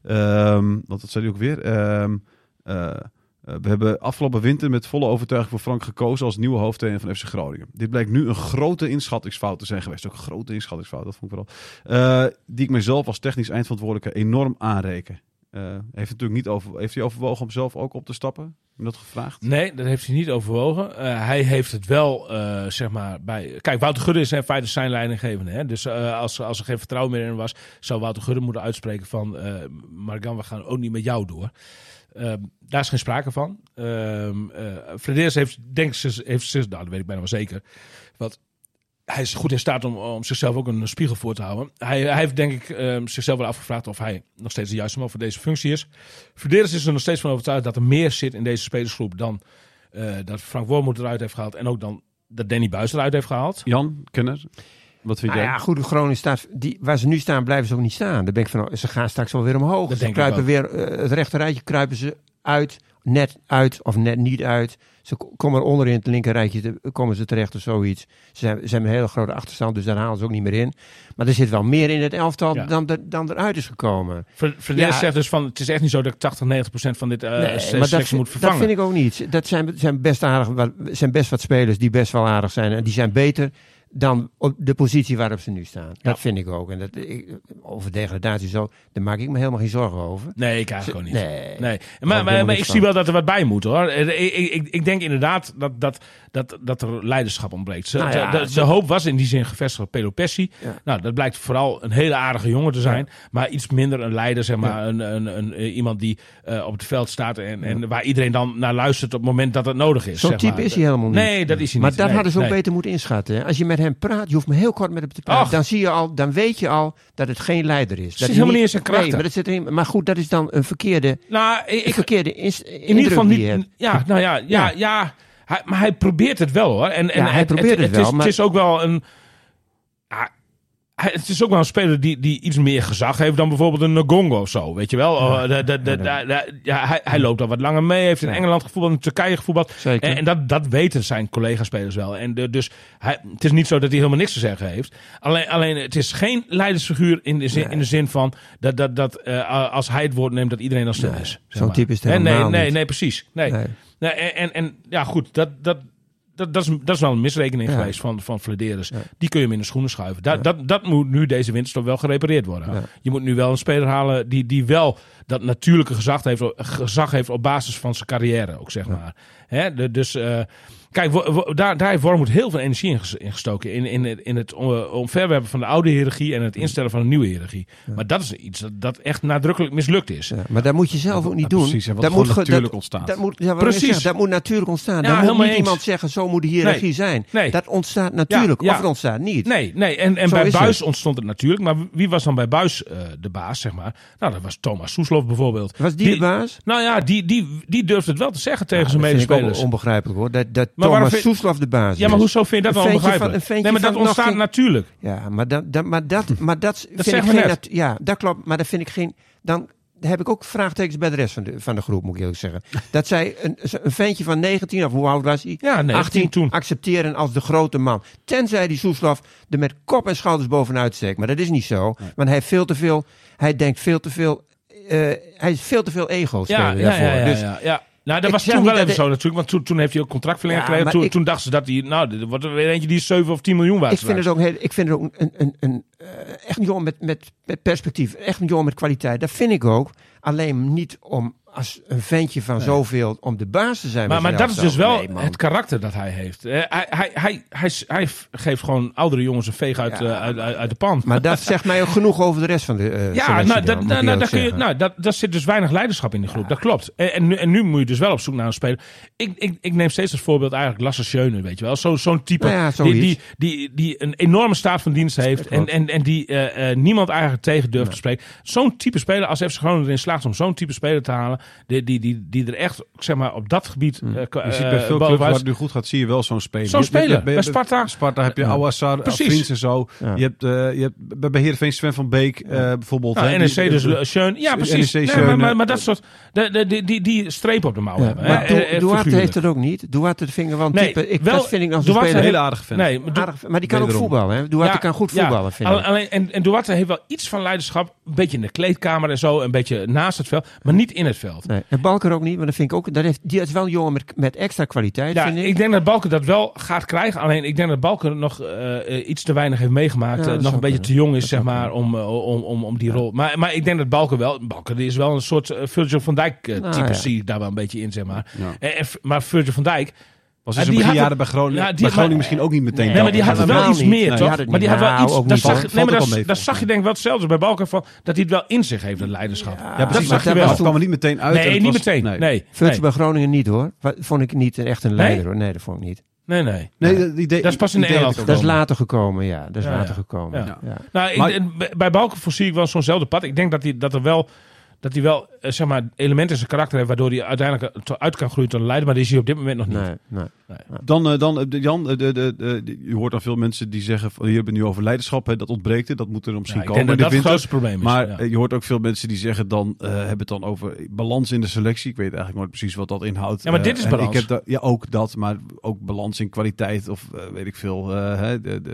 Ehm want dat zei hij ook weer. Eh, we hebben afgelopen winter met volle overtuiging voor Frank gekozen als nieuwe hoofdtrainer van FC Groningen. Dit blijkt nu een grote inschattingsfout te zijn geweest. Ook een grote inschattingsfout, dat vond ik vooral. Eh, die ik mezelf als technisch eindverantwoordelijke enorm aanreken. Eh, heeft, natuurlijk niet over, heeft hij overwogen om zelf ook op te stappen? Dat gevraagd? Nee, dat heeft hij niet overwogen. Eh, hij heeft het wel, eh, zeg maar, bij... Kijk, Wouter Gudde is in feite zijn leidinggevende. Hè? Dus eh, als, als er geen vertrouwen meer in was, zou Wouter Gudde moeten uitspreken van... eh Margan, we gaan ook niet met jou door. Ehm, daar is geen sprake van. Eh Frederis heeft, denk heeft nou, dat weet ik bijna wel zeker. Want hij is goed in staat om, om zichzelf ook een spiegel voor te houden. Hij, hij heeft denk ik ehm, zichzelf wel afgevraagd of hij nog steeds de juiste man voor deze functie is. Verdedigers is er nog steeds van overtuigd dat er meer zit in deze spelersgroep dan eh, dat Frank Wormoed eruit heeft gehaald. En ook dan dat Danny Buis eruit heeft gehaald. Jan, kenner, wat vind Nou ja, goed, Groningen staat, die, waar ze nu staan, blijven ze ook niet staan. Daar ben ik van, ze gaan straks wel weer omhoog. Dat ze kruipen weer, eh, het rechterrijtje kruipen ze uit, net uit of net niet uit. Ze ko- komen onder in het linkerrijtje, te- komen ze terecht of zoiets. Ze hebben een hele grote achterstand, dus daar halen ze ook niet meer in. Maar er zit wel meer in het elftal Ja. dan, er- dan eruit is gekomen. Verdedigers Ja. zegt dus van, het is echt niet zo dat ik 80, 90 procent van dit Nee, se- maar dat, sectie moet vervangen. dat vind ik ook niet. Dat zijn, zijn, best aardig, zijn best wat spelers die best wel aardig zijn. En die zijn beter dan op de positie waarop ze nu staan. Dat vind ik ook. En dat, ik, over degradatie zo, daar maak ik me helemaal geen zorgen over. Nee, ik eigenlijk ook niet. Nee. Nee. Maar, maar, maar ik zie wel dat er wat bij moet hoor. Eh, Ik, ik, ik, denk inderdaad dat, dat, dat, dat er leiderschap ontbreekt. Ze- Nou ja, de, de, de hoop was in die zin gevestigd op Pedro Pessi. Ja. Nou, dat blijkt vooral een hele aardige jongen te zijn. Maar iets minder een leider, zeg maar. Een, een, een, eh, iemand die eh, op het veld staat en, en waar iedereen dan naar luistert op het moment dat het nodig is. Zo'n type maar. is hij helemaal niet. Nee, dat is hij Maar niet. dat Nee, hadden ze ook nee. beter moeten inschatten. Als je met hem praat, je hoeft maar heel kort met hem te praten. Dan zie je al, dan weet je al dat het geen leider is. Dat Zit hij helemaal niet in zijn. Nee, maar, dat zit erin, maar goed, dat is dan een verkeerde, Nou, ik, een verkeerde ins, in ieder geval niet. Ja, nou ja, ja, ja. Ja. Hij, maar hij probeert het wel hoor. En, en Ja, hij probeert het wel, is, maar- Het is ook wel een. Ja, hij- het is ook wel een speler die, die iets meer gezag heeft dan bijvoorbeeld een Ngongo of zo. Weet je wel? Oh, de- de- de- de- de- ja, hij, hij loopt al wat langer mee. Heeft in Ja. Engeland gevoetbald, in Turkije gevoetbald. Zeker. En, en dat, dat weten zijn collega-spelers wel. En dus hij, het is niet zo dat hij helemaal niks te zeggen heeft. Alleen, alleen het is geen leidersfiguur in de zin, Nee. in de zin van dat, dat, dat eh, als hij het woord neemt, dat iedereen dan stil is. zeg zo'n maar. type is het nee, nee, niet. nee, precies. Nee. Nee. Nee, en, en, en ja, goed, dat, dat, dat, dat, is, dat is wel een misrekening Ja. geweest van, van Flederis. Ja. Die kun je hem in de schoenen schuiven. Da, dat, dat moet nu deze winterstop wel gerepareerd worden. Je moet nu wel een speler halen die, die wel dat natuurlijke gezag heeft, gezag heeft op basis van zijn carrière ook, zeg maar. Hè, dus eh, kijk, wo- wo- daar, daar heeft Wormoed heel veel energie in, ges- in gestoken. In, in, het- in het om- omverwerpen van de oude hiërarchie en het instellen van een nieuwe hiërarchie. Maar dat is iets dat, dat echt nadrukkelijk mislukt is. Ja, maar dat moet je zelf ook niet Ja, doen. precies, dat moet natuurlijk dat, ontstaat. Dat moet, Precies. dat moet natuurlijk ontstaan. Ja, dan moet niet eens. iemand zeggen, zo moet de hiërarchie Nee. zijn. Nee. Dat ontstaat natuurlijk, Ja, ja. of het ontstaat niet. Nee, nee. En, en Zo bij is Buis het. ontstond het natuurlijk. Maar wie was dan bij Buis eh, de baas, zeg maar? Nou, dat was Thomas Soeslof bijvoorbeeld. Was die, de baas? Nou ja, die, die, die durft het wel te zeggen tegen Ja, zijn medespelers. onbegrijpelijk hoor. Dat, Thomas vind- Soeslof de baas Ja, maar hoezo vind je dat wel onbegrijpelijk? van- een ventje nee, maar dat ontstaat geen- natuurlijk. Ja, maar dat, dat, maar dat, maar dat, vind ik zeggen we geen... Ja, dat klopt. Maar dat vind ik geen... Dan heb ik ook vraagtekens bij de rest van de, van de groep, moet ik eerlijk zeggen. Dat zij een, een ventje van 19, of hoe oud was hij? Ja, 19 18 toen. accepteren als de grote man. Tenzij die Soeslof er met kop en schouders bovenuit steekt. Maar dat is niet zo. Want hij heeft veel te veel... Hij denkt veel te veel... eh, hij is veel te veel ego Ja, ja, daarvoor. ja, ja, Dus ja, ja. Nou, dat Ik was toen wel even ik- zo natuurlijk. Want toen, toen heeft hij ook contractverlenging Ja, gekregen. Toen, toen dachten ze dat hij... Nou, er wordt er weer eentje die 7 of 10 miljoen waard ik vind het ook, heel, ik vind het ook een, een, een, eh, echt een jongen met, met, met perspectief. Echt een jongen met kwaliteit. Dat vind ik ook. Alleen niet om als een ventje van zoveel om de baas te zijn. Maar, maar dat is dus wel Nee, het karakter dat hij heeft. Eh, hij, hij, hij, hij, hij geeft gewoon oudere jongens een veeg uit, Ja. eh, uit, uit, uit de pan. Maar dat zegt mij ook genoeg over de rest van de eh Ja, nou, dat, nou, ik nou, eerlijk daar kun je, nou dat, daar zit dus weinig leiderschap in de groep. Dat klopt. En, en, nu, en nu moet je dus wel op zoek naar een speler. Ik, ik, ik neem steeds als voorbeeld eigenlijk Lasse Schöne, weet je wel. Zo, zo'n type Nou ja, die, die, die, die een enorme staat van dienst heeft. En, en, en die eh, eh, niemand eigenlijk tegen durft te spreken. Zo'n type speler, als FC Groningen erin slaagt om zo'n type speler te halen. Die, die, die, die er echt, zeg maar, op dat gebied. eh, Je ziet bij eh, veel clubs waar het nu goed gaat, zie je wel zo'n speler. Zo'n speler, bij- bij Sparta. Sparta heb je Ja. Awassar, Precies. En zo. Ja. Je hebt, eh, je hebt bij Heerenveen Sven van Beek eh, bijvoorbeeld. Nou, hè, NEC die- dus eh, uh, Schön. Ja, precies. Nee, maar, maar, eh, maar dat soort, de, de, die, die, die streep op de mouw Ja, hebben. maar eh, Du- eh, Duarte heeft het ook niet. Duarte ik wel een Nee, type. Ik, wel- dat vind ik speler. een hele aardige vent. Nee, maar Aardig, die kan ook voetballen. Hè? Duarte kan goed voetballen, vind ik. Alleen, en, en Duarte heeft wel iets van leiderschap. Een beetje in de kleedkamer en zo. Een beetje naast het veld. Maar niet in het veld. Nee. En Balker ook niet, maar dat vind ik ook. Dat heeft, die is wel een jongen met, met extra kwaliteit, Ja, vind ik. ik denk dat Balken dat wel gaat krijgen. Alleen ik denk dat Balken nog eh, eh, iets te weinig heeft meegemaakt. Ja, eh, nog een beetje kunnen. te jong is, Dat zeg maar, om, om, om, om die rol. Maar, maar ik denk dat Balken wel... Balken die is wel een soort Virgil van Dijk Nou, type. ja. Zie ik daar wel een beetje in, zeg maar. Ja. En, en- maar Virgil van Dijk... Was Ja, in die zijn had beginjaren bij Groningen, Ja, die- bij Groningen maar- misschien ook niet meteen. Nee, maar die dat. had wel iets meer, Nee, toch? maar die had wel iets. Daar niet, zag, nee, maar daar, zag je denk ik wel hetzelfde bij Balken van dat hij het wel in zich heeft, een leiderschap. Ja, Ja, dat precies. zag je dat kwam er niet meteen uit. Nee, niet meteen. Nee, bij Groningen niet hoor. Vond ik niet echt een leider hoor. Nee, dat vond ik niet. nee. nee. Nee, dat, Dat is pas in Nederland Dat is later gekomen, ja. Dat is Ja, later ja. gekomen. Ja. Ja. Nou, ik- Maar- en bij- bij Balken zie ik wel zo'nzelfde pad. Ik denk dat hij, dat er wel, dat hij wel eh, zeg maar, elementen in zijn karakter heeft waardoor hij uiteindelijk to- uit kan groeien tot een leider. Maar die is hij op dit moment nog niet. Nee, nee. Dan, eh, dan eh, de- Jan, eh, de, de, de, de- je hoort dan veel mensen die zeggen, van, hier hebben we het nu over leiderschap, hè, dat ontbreekt er, dat moet er misschien Ja, ik komen denk dat in de dat het winter. grootste probleem is. Maar ja. eh, je hoort ook veel mensen die zeggen dan, eh, hebben het dan over balans in de selectie. Ik weet eigenlijk nooit precies wat dat inhoudt. Ja, maar Eh, dit is en balans. Ik heb da- ja, ook dat, maar ook balans in kwaliteit of eh, weet ik veel. eh, hè, de, de,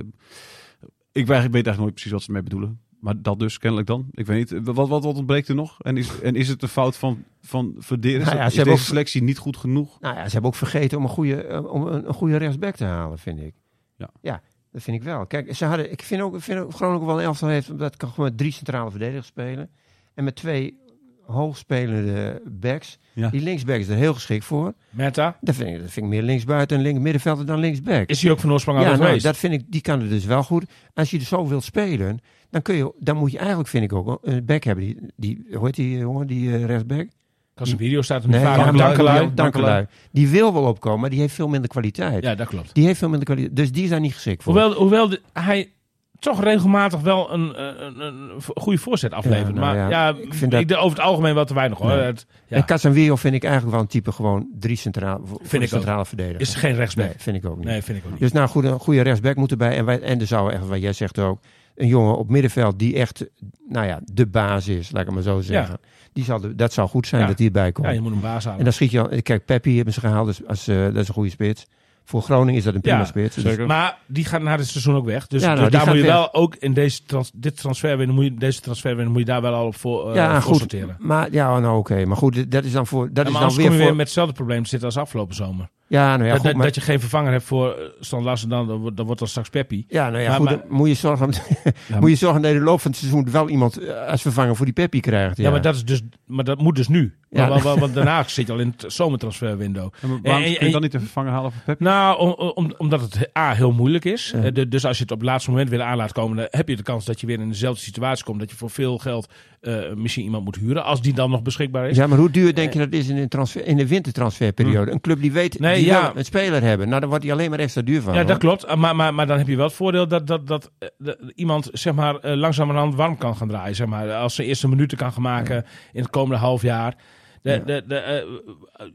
ik weet eigenlijk nooit precies wat ze ermee bedoelen. Maar dat dus, kennelijk dan. Ik weet niet. Wat, wat, wat ontbreekt er nog? En is, en is het een fout van, van? Nou ja, is ze hebben deze ook- selectie niet goed genoeg? Nou ja, ze hebben ook vergeten om een goede, eh, om een, een goede rechtsback te halen, vind ik. Ja. ja, dat vind ik wel. Kijk, ze hadden, ik vind ook, ik vind ook Groningen wel een elftal heeft, omdat kan gewoon met drie centrale verdedigers spelen. En met twee hoogspelende backs. Ja. Die linksback is er heel geschikt voor. Meta, Dat vind ik, dat vind ik meer linksbuiten en links middenvelder dan linksback. is hij ook van oorsprong ja, altijd nou, geweest? dat vind ik, die kan er dus wel goed. Als je er zo wilt spelen, dan, kun je, dan moet je eigenlijk, vind ik ook, een back hebben. Die, die, hoe heet die jongen, die eh, rechtsback? Casemiro staat er nu Nee, vaak Dankelui. Dankelui. Die wil wel opkomen, maar die heeft veel minder kwaliteit. Ja, dat klopt. Die heeft veel minder kwaliteit. Dus die daar niet geschikt voor. Hoewel, hoewel de- hij toch regelmatig wel een, eh, een, een, een goede voorzet aflevert. Ja, nou maar ja, ja, ik vind dat- over het algemeen wel te weinig hoor. Nee. Het ja, En Casemiro vind ik eigenlijk wel een type gewoon drie centraal, Vind ik ook. centrale verdediger. is geen rechtsback. Nee, vind ik ook niet. Nee, vind ik ook niet. Dus nou, goed, een goede rechtsback moet erbij. En, wij, en er zou echt, wat jij zegt ook, een jongen op middenveld die echt, nou ja, de baas is, laat ik het maar zo zeggen. Die zal de- dat zou goed zijn Ja. dat hij erbij komt. Ja, je moet een baas halen. En dan schiet je al, kijk, Peppi hebben ze gehaald, dus als, eh, dat is een goede spits. Voor Groningen is dat een prima Ja, spits. Dus-. Maar die gaat na dit seizoen ook weg. Dus, Ja, nou, dus daar moet je wel ook in deze trans, dit transferwindow, moet je, deze transferwindow moet je daar wel al op voor, eh ja, voor goed. sorteren. Maar ja, nou oké. Maar goed, dat is dan voor. Dat is dan weer kom je voor. weer met hetzelfde probleem te zitten als afgelopen zomer. Ja, nou ja, dat, goed. dat, maar, dat je geen vervanger hebt voor eh, Stan Larsen, dan, dan, wordt- dat straks Peppi. ja, nou ja, maar- goed. maar- dan moet je zorgen. moet je zorgen dat je in de loop van het seizoen wel iemand eh, als vervanger voor die Peppi krijgt. Ja, Ja, maar, dat is dus, maar dat moet dus nu. Ja. Want, want, want daarna zit je al in het zomertransferwindow. Ja, maar waarom En- kun je dan niet een vervanger halen voor Pep? Nou, om, om, omdat het A, heel moeilijk is. Ja. Eh, dus als je het op het laatste moment weer aan laat komen, dan heb je de kans dat je weer in dezelfde situatie komt. Dat je voor veel geld eh, misschien iemand moet huren. Als die dan nog beschikbaar is. Ja, maar hoe duur denk je dat is in een, transfer, in een wintertransferperiode? Een club die weet, Hm. Nee, die ja. een speler hebben. Nou, dan wordt hij alleen maar extra duur van. Ja, dat klopt. Ah, Maar, maar, maar dan heb je wel het voordeel dat, dat, dat eh, de- iemand zeg maar, eh, langzamerhand warm kan gaan draaien. Zeg maar. Als ze eerste minuten kan gaan maken in het komende half jaar. De, Ja. de, de, eh,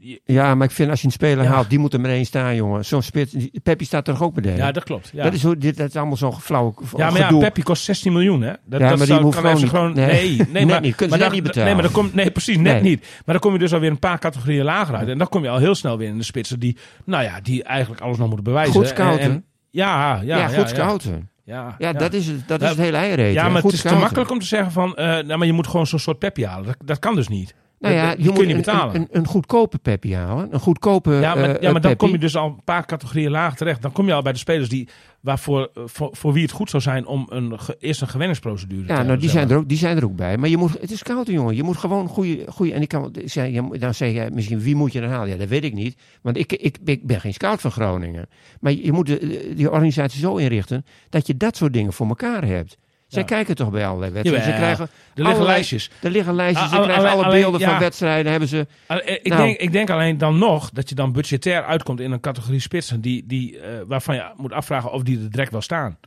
je- Ja, maar ik vind als je een speler haalt, die moet er maar één staan, jongen. Zo'n spits, die- Peppi staat er toch ook bij ja, dat klopt. Ja. Dat, is hoe, dit, dat is allemaal zo'n flauw Ja, maar ja. Peppi kost 16 miljoen, hè? Dat, Ja, dat maar die zou- moet kan gewoon niet- nee, nee, maar, niet. Kunnen maar dan- niet betalen. Nee, maar dan kom, nee, precies, net Nee. niet. Maar dan kom je dus alweer een paar categorieën lager uit. En dan kom je al heel snel weer in de spitsen die, nou ja, die eigenlijk alles nog moeten bewijzen. Goed scouten. En- en- ja, ja, Ja, ja, goed ja. scouten. Ja, Ja, dat is het, dat is Ja, het hele eiereten. Ja, maar goed het is te makkelijk om te zeggen van, eh, nou, maar je moet gewoon zo'n soort Peppi halen. Dat, dat kan dus niet. Nou ja, die je moet je niet betalen. een, een, een goedkope Peppi halen. Een goedkope ja, maar, eh, ja, maar dan kom je dus al een paar categorieën lager terecht. Dan kom je al bij de spelers die, waarvoor, eh, voor, voor wie het goed zou zijn om een, eerst een gewenningsprocedure te Ja, nou, hebben, die zijn, er ook, die zijn er ook bij. Maar je moet, het is scouten, jongen. Je moet gewoon goede... goede en ik kan, dan zeg je misschien, wie moet je dan halen? Ja, dat weet ik niet. Want ik, ik, ik ben geen scout van Groningen. Maar je moet de, die organisatie zo inrichten dat je dat soort dingen voor elkaar hebt. Zij kijken toch bij allerlei wedstrijden. Ze krijgen Er liggen lijstjes. Er liggen lijstjes, Ah, ze al- krijgen alleen- alle alleen- beelden van wedstrijden. Hebben ze, Ah, eh, Ik, Nou. denk, ik denk alleen dan nog dat je dan budgetair uitkomt in een categorie spitsen die, die, eh, waarvan je moet afvragen of die er direct wel staan.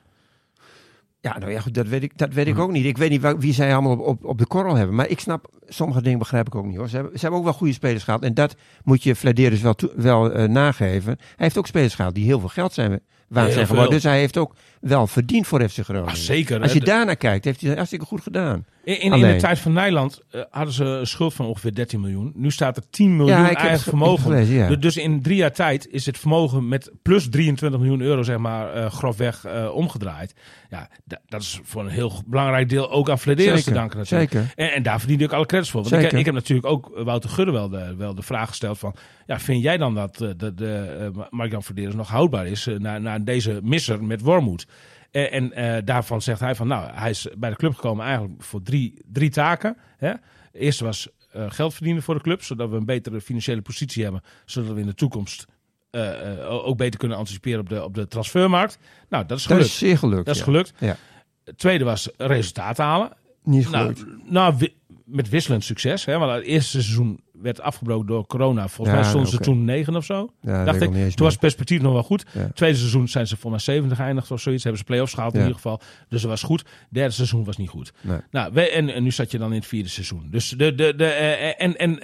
ja, nou ja, goed, dat weet ik, dat weet ik Hm. ook niet. Ik weet niet waar- wie zij allemaal op, op, op de korrel hebben. Maar ik snap, sommige dingen begrijp ik ook niet hoor. Ze hebben, ze hebben ook wel goede spelers gehad. En dat moet je Flederis wel, wel eh, nageven. Hij heeft ook spelers gehad die heel veel geld zijn, zijn geworden. Dus hij heeft ook wel verdiend voor FC Groningen. Ah, zeker. Als je daarnaar kijkt, heeft hij het hartstikke goed gedaan. In, in, de tijd van Nijland eh, hadden ze een schuld van ongeveer 13 miljoen. Nu staat er 10 miljoen Ja, eigen vermogen. gelezen, ja. Du- Dus in drie jaar tijd is het vermogen met plus 23 miljoen euro, zeg maar, eh, grofweg eh, omgedraaid. Ja, da- dat is voor een heel belangrijk deel ook aan Flederis te danken natuurlijk. zeker. En, en daar verdien ik alle credits voor. Want ik, ik heb natuurlijk ook Wouter Gudde wel de, wel de vraag gesteld van... Ja, vind jij dan dat de, de, Mark-Jan Flederis nog houdbaar is na, na deze misser met Wormoed? En, en eh, daarvan zegt hij van, nou, hij is bij de club gekomen eigenlijk voor drie, drie taken. Hè? De eerste was eh, geld verdienen voor de club, zodat we een betere financiële positie hebben, zodat we in de toekomst eh, eh, ook beter kunnen anticiperen op de, op de transfermarkt. Nou, dat is Dat gelukt. is zeer gelukt. Dat is ja. gelukt. Ja. Het tweede was resultaten halen. Niet Nou, gelukt. nou, wi- met wisselend succes. Hè? Want het eerste seizoen werd afgebroken door corona. Volgens mij stonden ze toen negen of zo. dacht ik. Toen was het perspectief nog wel goed. Tweede seizoen zijn ze volgens mij 70 geëindigd of zoiets. Hebben ze play-offs gehaald in ieder geval. Dus dat was goed. Derde seizoen was niet goed. Nee. Nou, we, en, en nu zat je dan in het vierde seizoen. Dus de, de, de, eh, en, en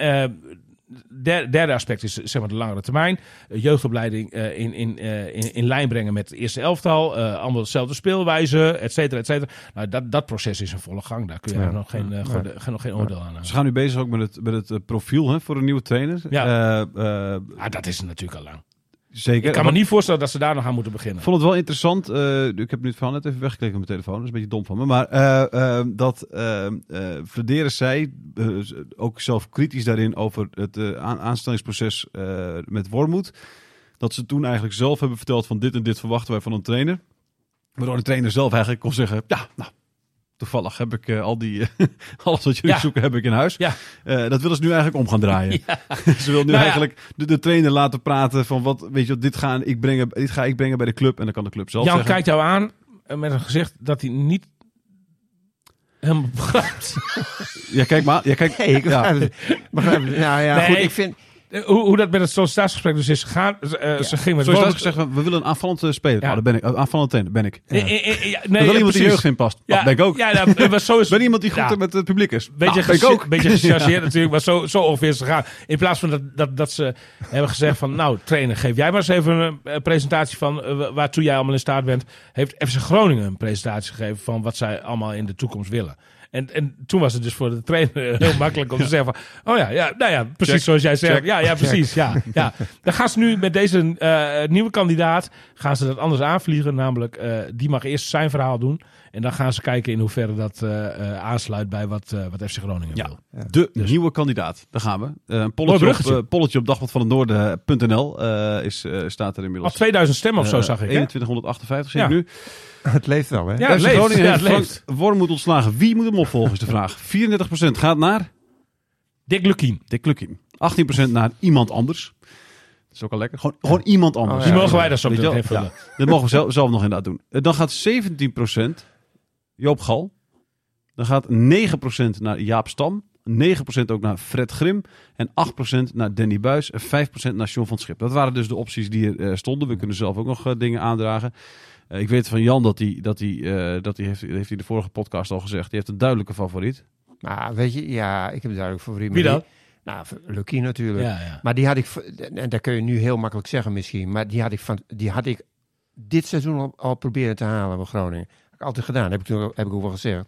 eh, der- derde aspect is zeg maar de langere termijn. Eh, jeugdopleiding eh, in, in, eh, in, in lijn brengen met het eerste elftal. allemaal dezelfde speelwijze, et cetera, et cetera. Nou, dat, dat proces is in volle gang. Daar kun je Ja. nog geen, goede- nog geen oordeel aan hebben. Ze gaan nu bezig ook met het, met het profiel hè, voor een nieuwe trainer. Ja. Ah, dat is natuurlijk al lang. Zeker. Ik kan me niet voorstellen dat ze daar nog aan moeten Ik beginnen. vond het wel interessant. eh, ik heb nu het verhaal net even weggeklikt op mijn telefoon. Dat is een beetje dom van me. Maar eh, eh, dat Flederis zei, ook zelf kritisch daarin over het aan- aanstellingsproces met Wormoed. Dat ze toen eigenlijk zelf hebben verteld van dit en dit verwachten wij van een trainer. Waardoor de trainer zelf eigenlijk kon zeggen, ja, nou, toevallig heb ik eh, al die, alles wat jullie Ja. zoeken heb ik in huis. Ja. Eh, dat willen ze nu eigenlijk om gaan draaien. ze wil nu Nou ja. eigenlijk de, de trainer laten praten van wat, weet je, wat, dit, gaan ik brengen, dit ga ik brengen bij de club. En dan kan de club zelf Jan zeggen. kijkt jou aan eh, met een gezicht dat hij niet helemaal begrijpt. Ja, kijk maar. Ja, kijk, Nee, ik ja. begrijp. Begrijp. Nou ja, Nee. goed, ik vind... Eh, hoe, hoe dat met het sollicitatiegesprek dus is gegaan. eh, Ze ging met Zoals gezegd, we willen een aanvallend eh, speler. Ja. Oh, dat ben ik. Aanvallend trainer, ben ik. Ja, Er nee, wil iemand die jeugd in past. Ja, ben ik ook. Ja, nou, maar zo is ben iemand die goed met het publiek is. Beetje, Nou, ben ik ook. beetje gechargeerd natuurlijk, maar zo, zo ongeveer is het gegaan. In plaats van dat, dat, dat ze hebben gezegd van... nou, trainer, geef jij maar eens even een presentatie van... eh, waartoe jij allemaal in staat bent. Heeft FC Groningen een presentatie gegeven... van wat zij allemaal in de toekomst willen. En, en toen was het dus voor de trainer heel makkelijk om te zeggen van... oh ja, ja, nou ja, precies Check. zoals jij zegt. Check. Ja, ja, precies. Ja, ja. Dan gaan ze nu met deze eh, nieuwe kandidaat... gaan ze dat anders aanvliegen. Namelijk, eh, die mag eerst zijn verhaal doen... En dan gaan ze kijken in hoeverre dat eh, eh, aansluit bij wat, eh, wat FC Groningen Ja. wil. De nieuwe kandidaat. Daar gaan we. Een Mooi polletje op, polletje op dagvatvanhetnoorden.nl eh is, eh, staat er Al inmiddels. 2000 stemmen of zo zag ik. Hè? 2158 zie Ja. ik nu. Het leeft wel, hè? Ja, het leeft. Groningen Ja, het leeft. Wormoed ontslagen. Wie moet hem opvolgen is de vraag. 34% gaat naar Dick Lukien. Dick Lukien. 18% naar iemand anders. Dat is ook al lekker. Gewoon, gewoon iemand anders. Oh, Die ja, mogen wij daar zo meteen wel? vullen. Dat mogen we zelf, zelf nog inderdaad doen. Eh, Dan gaat 17% Joop Gal. Dan gaat 9% naar Jaap Stam. 9% ook naar Fred Grim. En 8% naar Danny Buis. En 5% naar John van Schip. Dat waren dus de opties die er eh, stonden. We kunnen zelf ook nog eh, dingen aandragen. Eh, ik weet van Jan dat hij, dat hij, eh, dat hij heeft, heeft hij in de vorige podcast al gezegd. Die heeft een duidelijke favoriet. Maar weet je, ja, ik heb duidelijk favoriet. Wie dan? Nou, Lucky natuurlijk. Ja, ja. Maar die had ik, en dat kun je nu heel makkelijk zeggen misschien, maar die had ik, van, die had ik dit seizoen al, al proberen te halen bij Groningen. Heb ik altijd gedaan, heb ik, toen, heb ik ook wel gezegd.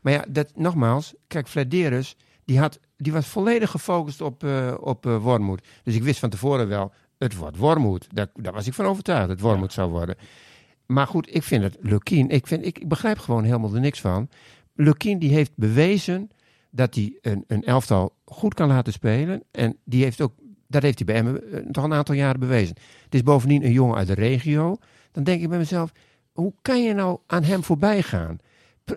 Maar ja, dat, nogmaals, kijk, Flederis, die, had, die was volledig gefocust op, eh op eh, Wormoed. Dus ik wist van tevoren wel, het wordt Wormoed. Daar, daar was ik van overtuigd, dat het Wormoed zou worden. Maar goed, ik vind het Lukien, ik, vind, ik begrijp gewoon helemaal er niks van. Lukien die heeft bewezen dat hij een, een elftal goed kan laten spelen. En die heeft ook, dat heeft hij bij hem eh, toch een aantal jaren bewezen. Het is bovendien een jongen uit de regio. Dan denk ik bij mezelf, hoe kan je nou aan hem voorbij gaan? Eh,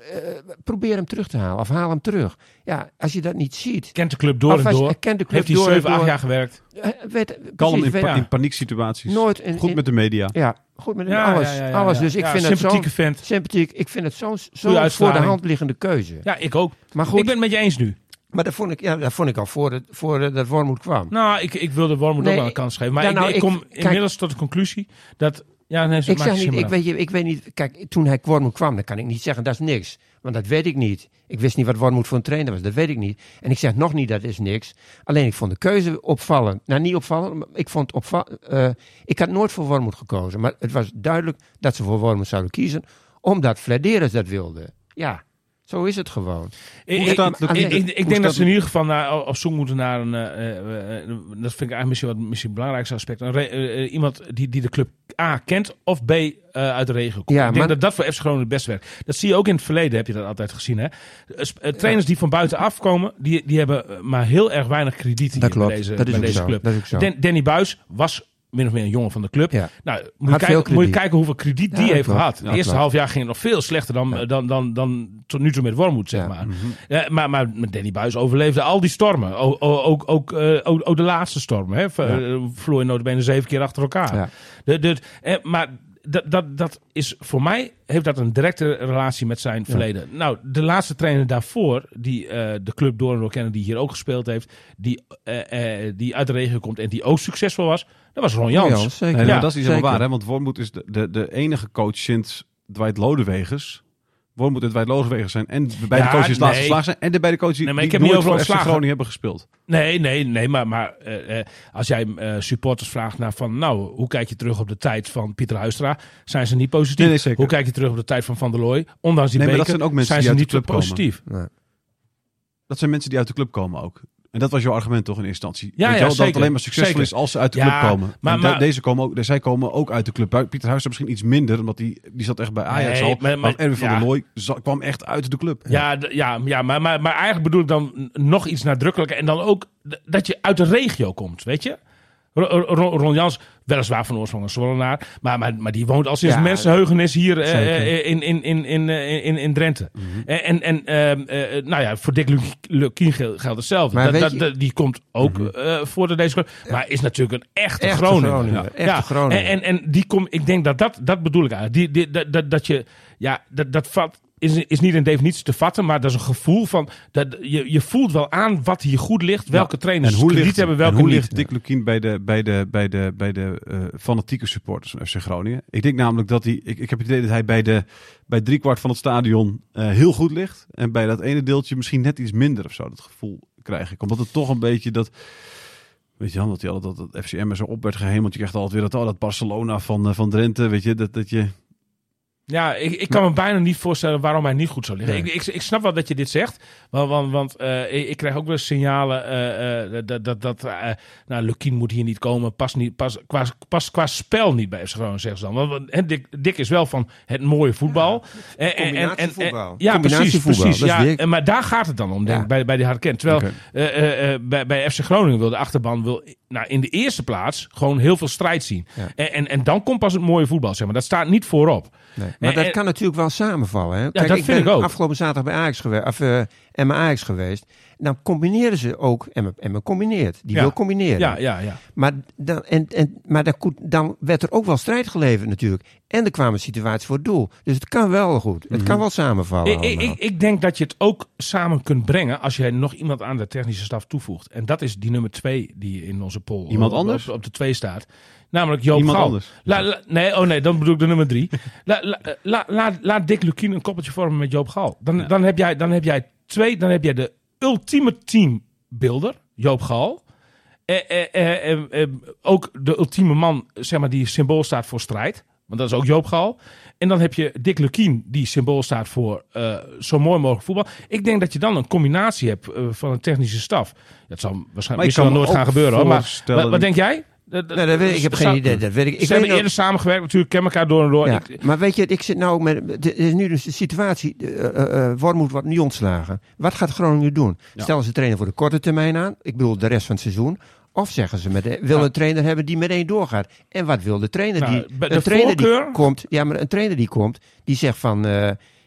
probeer hem terug te halen of haal hem terug. Ja, als je dat niet ziet. Kent de club door en je- door. kent de club Heeft hij door en 7, 8 door. jaar gewerkt. Eh, weet, Kalm precies, in, weet- pa- ja. in panieksituaties. nooit in, Goed in- met de media. ja, goed met Ja, alles. ja, ja, ja, alles. ja. Dus ik Ja, vind het sympathieke zo'n vent. sympathiek. Ik vind het zo'n zo voor de hand liggende keuze. Ja, ik ook. Maar goed, Ik ben het met je eens nu. maar dat vond ik, ja, dat vond ik al voor, het, voor het- dat Wormoed kwam. Nou, ik, ik wilde Wormoed Nee, ook wel een kans geven. Maar ik, nou, ik ik- kom kijk- inmiddels tot de conclusie dat... Ja, nee, Ik zeg niet, ik weet, je, ik weet niet, kijk, toen hij Wormoed kwam, dan kan ik niet zeggen, dat is niks. Want dat weet ik niet. Ik wist niet wat Wormoed voor een trainer was. Dat weet ik niet. En ik zeg nog niet, dat is niks. Alleen ik vond de keuze opvallend. Nou, niet opvallend. maar Ik vond opva eh, Ik had nooit voor Wormoed gekozen. Maar het was duidelijk dat ze voor Wormoed zouden kiezen. Omdat Flederis dat wilde. Ja, zo is het gewoon. Ik, denk dat ze in ieder geval naar, op zoek moeten naar een. eh, eh, dat vind ik eigenlijk misschien wat misschien het belangrijkste aspect. Een re- iemand die, die de club A kent of B eh, uit de regio komt. Ja, ik denk maar- dat dat voor FC Groningen het best werkt. Dat zie je ook in het verleden, heb je dat altijd gezien. Hè? Eh, eh, trainers die van buitenaf komen, die, die hebben maar heel erg weinig krediet hier Dat klopt. bij deze, Dat is bij ook deze zo. club. Dat is ook zo. Dan- Danny Buis was min of meer een jongen van de club. Ja. Nou, moet je, kijken, moet je kijken hoeveel krediet die heeft klopt. gehad. Het eerste half jaar ging het nog veel slechter dan, dan, dan, dan, tot nu toe met Wormoed, zeg maar. Ja, maar, maar met Danny Buis overleefde al die stormen. O- o- ook, ook, eh, ook, ook de laatste stormen. Hè? Eh, je notabene zeven keer achter elkaar. De, de, eh, maar dat, dat, dat is voor mij heeft dat een directe relatie met zijn verleden. Nou, de laatste trainer daarvoor, die de club door en door kennen, die hier ook gespeeld heeft, die, die uit de regio komt en die ook succesvol was, dat was Ron Jans. Ja, zeker. Nee, Ja, maar dat is niet helemaal waar, hè? want Wormoed is de, de, de enige coach sinds Dwight Lodewegers. Wormoed en Dwight Lodewegers zijn en de beide Ja, coaches die laatst nee. geslaagd zijn en de beide coaches Nee, maar die ik heb niet nooit over voor FC. Groningen hebben gespeeld. Nee, nee, nee, maar, maar eh, eh, als jij eh, supporters vraagt naar van, nou, hoe kijk je terug op de tijd van Pieter Huistra, zijn ze niet positief. Nee, nee, zeker. Hoe kijk je terug op de tijd van Van der Looy, ondanks die Nee, maar dat beker, zijn ook mensen zijn die ze uit niet de club komen. positief. Dat zijn mensen die uit de club komen ook. En dat was jouw argument toch in eerste instantie? Ja, Weet je ja, wel, dat het alleen maar succesvol Zeker. is als ze uit de Ja, club komen. maar- deze komen ook, zij komen ook uit de club. Pieter Huis misschien iets minder, omdat die, die zat echt bij Ajax Nee, al. maar- Maar, Erwin van der Looy kwam echt uit de club. Ja, ja, ja maar, maar, maar eigenlijk bedoel ik dan nog iets nadrukkelijker. En dan ook dat je uit de regio komt, weet je? Ron, Jans, weliswaar van oorsprong een Zwollenaar, maar, maar, maar die woont al sinds Ja, mensenheugenis hier eh, in, in, in, in, eh, in, in Drenthe. Mhm. En, en, en ehm, eh, nou ja, voor Dick Lu- Lukien geldt hetzelfde. Dat, die komt ook eh, voor de deze maar is natuurlijk een echte, Echte Groninger. Groninger, Ja. echte Ja. Groninger. En, en, en die komt, ik denk dat dat, dat bedoel ik eigenlijk. Die, die, dat, dat, dat je, ja, dat, dat vat, is, is niet in definitie te vatten, maar dat is een gevoel van, dat, je, je voelt wel aan wat hier goed ligt, welke trainers En hoe ligt, hebben, en welke hoe ligt Dick Lukien bij de, bij de, bij de, bij de eh, fanatieke supporters van FC Groningen? Ik denk namelijk dat hij, ik, ik heb het idee dat hij bij, de, bij driekwart van het stadion eh, heel goed ligt. En bij dat ene deeltje misschien net iets minder of zo. Dat gevoel krijg ik. Omdat het toch een beetje dat... Weet je dat, hij altijd, dat het FCM er zo op werd gehemeld. Je krijgt altijd weer dat, oh, dat Barcelona van, eh, van Drenthe. Weet je, dat, dat je... Ja, ik, ik kan me bijna niet voorstellen waarom hij niet goed zou liggen. Ik, ik, ik snap wel dat je dit zegt, want, want, want eh, ik, ik krijg ook wel signalen eh, eh, dat, dat, dat eh, nou, Lukien moet hier niet komen, pas niet, pas, qua, pas qua spel niet bij FC Groningen, zeggen ze dan. Want, want, hè, Dick, Dick is wel van het mooie voetbal. En- en- en-. Ja, precies, Combinatievoetbal, precies. Ja, Dick. maar daar gaat het dan om, denk Ja. ik, bij, bij die Harken. Terwijl eh, eh, eh, bij, bij FC Groningen wil de achterban wil, nou, in de eerste plaats gewoon heel veel strijd zien. Ja. En, en, en dan komt pas het mooie voetbal, zeg maar. Dat staat niet voorop. Nee. Maar En- dat kan natuurlijk wel samenvallen. Hè? Kijk, dat ik vind ben ik ook. afgelopen zaterdag bij Ajax geweest, of uh, Ajax geweest. Dan combineren ze ook, Emma, Emma combineert. Die Ja. wil combineren. Ja, ja, ja. Maar, dan, en, en, maar dan, dan werd er ook wel strijd geleverd natuurlijk. En er kwamen situaties voor het doel. Dus het kan wel goed. Het kan wel samenvallen Ik, ik, allemaal. ik, ik denk dat je het ook samen kunt brengen als je nog iemand aan de technische staf toevoegt. En dat is die nummer twee die in onze poll Iemand op, anders? Op, op de twee staat. Namelijk Joop Iemand Gal. anders. La- la- nee, oh nee, dan bedoel ik de nummer drie. La, la, eh, la, laat- laat Dick Lukien een koppeltje vormen met Joop Gal. Dan, dan, heb jij, dan heb jij twee, dan heb jij de ultieme teambuilder, Joop Gal. Eh, eh, eh, eh, ook de ultieme man, zeg maar, die symbool staat voor strijd. Want dat is ook Joop Gal. En dan heb je Dick Lukien, die symbool staat voor zo mooi mogelijk voetbal. Ik denk dat je dan een combinatie hebt van een technische staf. Dat zal waarschijnlijk nooit gaan gebeuren. Hoor. Maar wat denk jij? Dat- dat- Nee, dat weet ik. ik heb geen idee. Dat weet ik. ik Ze hebben nog- eerder samengewerkt natuurlijk. Kennen elkaar door en door. Ja, Ik- maar weet je, ik zit nou met. Er is nu dus de situatie. eh, eh, Wormoed wordt niet ontslagen. Wat gaat Groningen doen? Stellen ze trainer voor de korte termijn aan? Ik bedoel, de rest van het seizoen. Of zeggen ze, met de, wil Ja. een trainer hebben die meteen doorgaat? En wat wil de trainer Nou, die. bij Een de trainer die voorkeur- komt. Ja, maar een trainer die komt, die zegt van.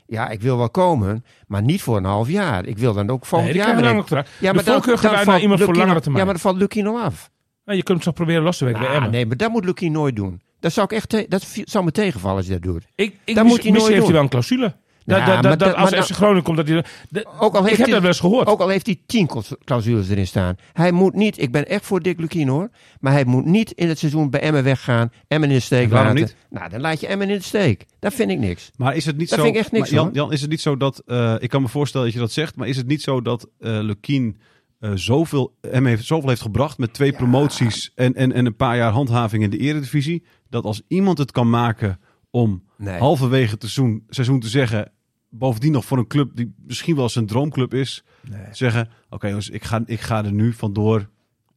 ja, ik wil wel komen, maar niet voor een half jaar. Ik wil dan ook volgend Nee, die jaar. dan. Ja, de maar dan- voorkeur dan naar valt iemand voor langere al- termijn. Ja, maar dan valt Lukien al af. Nou, je kunt het toch proberen los te werken bij Ah, Emmen. nee, maar dat moet Lukien nooit doen. Dat zou ik echt. dat zou me tegenvallen als hij dat doet. Ik, ik Dat mis- moet hij misschien nooit heeft hij wel een clausule. Dat, dat, dat- als FC Groningen komt, dat hij... de- Ook al ik heeft heb hij- dat wel eens gehoord. Ook al heeft hij tien cla- clausules erin staan. Hij moet niet, ik ben echt voor Dick Lukien hoor. Maar hij moet niet in het seizoen bij Emmen weggaan. Emmen in de steek laten. niet? Nou, dan laat je Emmen in de steek. Dat vind ik niks. Maar is het niet Dat zo... vind ik echt niks, maar Jan, is het niet zo dat... eh, ik kan me voorstellen dat je dat zegt, maar is het niet zo dat eh Lukien eh, zoveel, hem heeft, zoveel heeft gebracht met twee promoties en, en, en een paar jaar handhaving in de eredivisie, dat als iemand het kan maken om Nee. halverwege het seizoen, seizoen te zeggen, bovendien nog voor een club die misschien wel zijn droomclub is, zeggen, oké jongens, ik ga, ik ga er nu vandoor.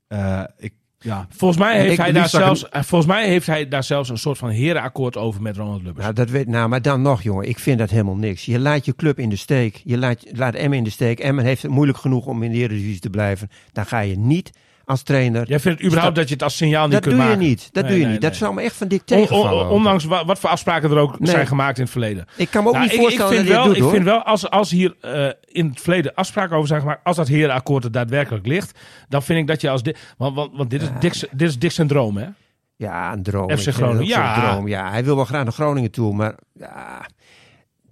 Eh, ik, ja, Volgens mij, heeft Ik- hij daar zelfs, eh, volgens mij heeft hij daar zelfs een soort van herenakkoord over met Ronald Lubbers. Nou, dat weet, nou, maar dan nog, jongen. Ik vind dat helemaal niks. Je laat je club in de steek. Je laat, laat Emmen in de steek. Emmen heeft het moeilijk genoeg om in de Eredivisie te blijven. Dan ga je niet als trainer... Jij vindt überhaupt Stap- dat je het als signaal niet dat kunt doe maken? je niet. Dat doe je niet. Dat zou me echt van dik tegenvallen. ondanks wa- wat voor afspraken er ook zijn gemaakt in het verleden. ik kan me ook Nou, niet voorstellen ik, vind dat hij wel, ik vind wel, als, als hier eh, in het verleden afspraken over zijn gemaakt, als dat herenakkoord er daadwerkelijk ligt, dan vind ik dat je als dit, want, want, want dit is Dick's, dit is Dick's zijn droom, hè? Ja, een droom. FC Groningen, ja. droom. Ja, hij wil wel graag naar Groningen toe, maar ja,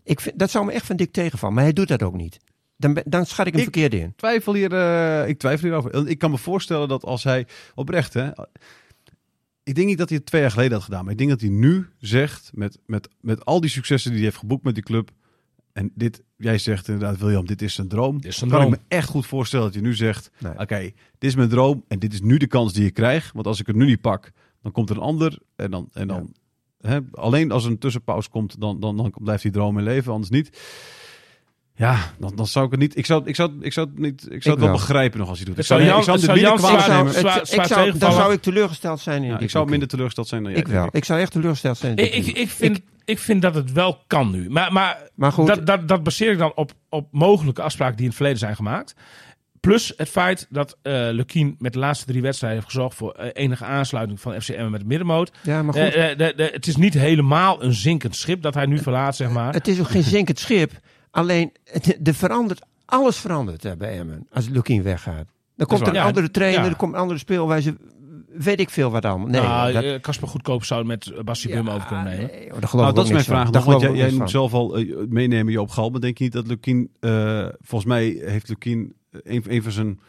ik vind, dat zou me echt van dik tegenvallen. Maar hij doet dat ook niet. Dan, dan schat ik hem Ik- verkeerd in. twijfel hier, eh, ik twijfel hierover. Ik kan me voorstellen dat als hij oprecht, hè, ik denk niet dat hij het twee jaar geleden had gedaan, maar ik denk dat hij nu zegt met, met, met al die successen die hij heeft geboekt met die club. En dit, jij zegt inderdaad, William, dit is zijn droom. Dit is zijn kan droom. ik me echt goed voorstellen dat hij nu zegt: Nee. Oké, dit is mijn droom en dit is nu de kans die ik krijg. Want als ik het nu niet pak, dan komt er een ander. En dan, en dan hè, alleen als er een tussenpauze komt, dan, dan, dan blijft die droom in leven, anders niet. Ja, dan, dan zou ik het niet. Ik zou, ik zou, ik zou het niet. Ik zou Ik het wel wel. begrijpen nog als hij doet. Ik zou ik zou het minder kwalijk zwaar- nemen. het- zwaar- ik zwaar zou, dan zou ik teleurgesteld zijn in ik zou minder teleurgesteld zijn dan jij. Ik wel. Ik zou echt teleurgesteld zijn Ik, vind, ik, vind dat het wel kan nu. Maar, maar, Maar goed, dat, dat, dat baseer ik dan op, op mogelijke afspraken die in het verleden zijn gemaakt. Plus het feit dat Lukien met de laatste drie wedstrijden heeft gezorgd voor eh, enige aansluiting van FCM met het middenmoot. ja, maar goed. Eh, de- de- het is niet helemaal een zinkend schip dat hij nu verlaat, zeg maar. Het is ook geen zinkend schip. Alleen, het, er verandert, alles verandert hè, bij Emmen als Lukien weggaat. Dan komt er een Ja, andere trainer, ja. er komt een andere speelwijze. Weet ik veel wat allemaal. Nee, Nou, dat- eh, Kasper Goedkoop zou met eh, Bassie ja, Bum over kunnen nemen. nee, geloof Nou, dat is mijn vraag nog. Want jij, moet van. zelf al eh, meenemen Joop Gal. Maar denk je niet dat Lukien... eh, volgens mij heeft Lukien... Een, een van zijn...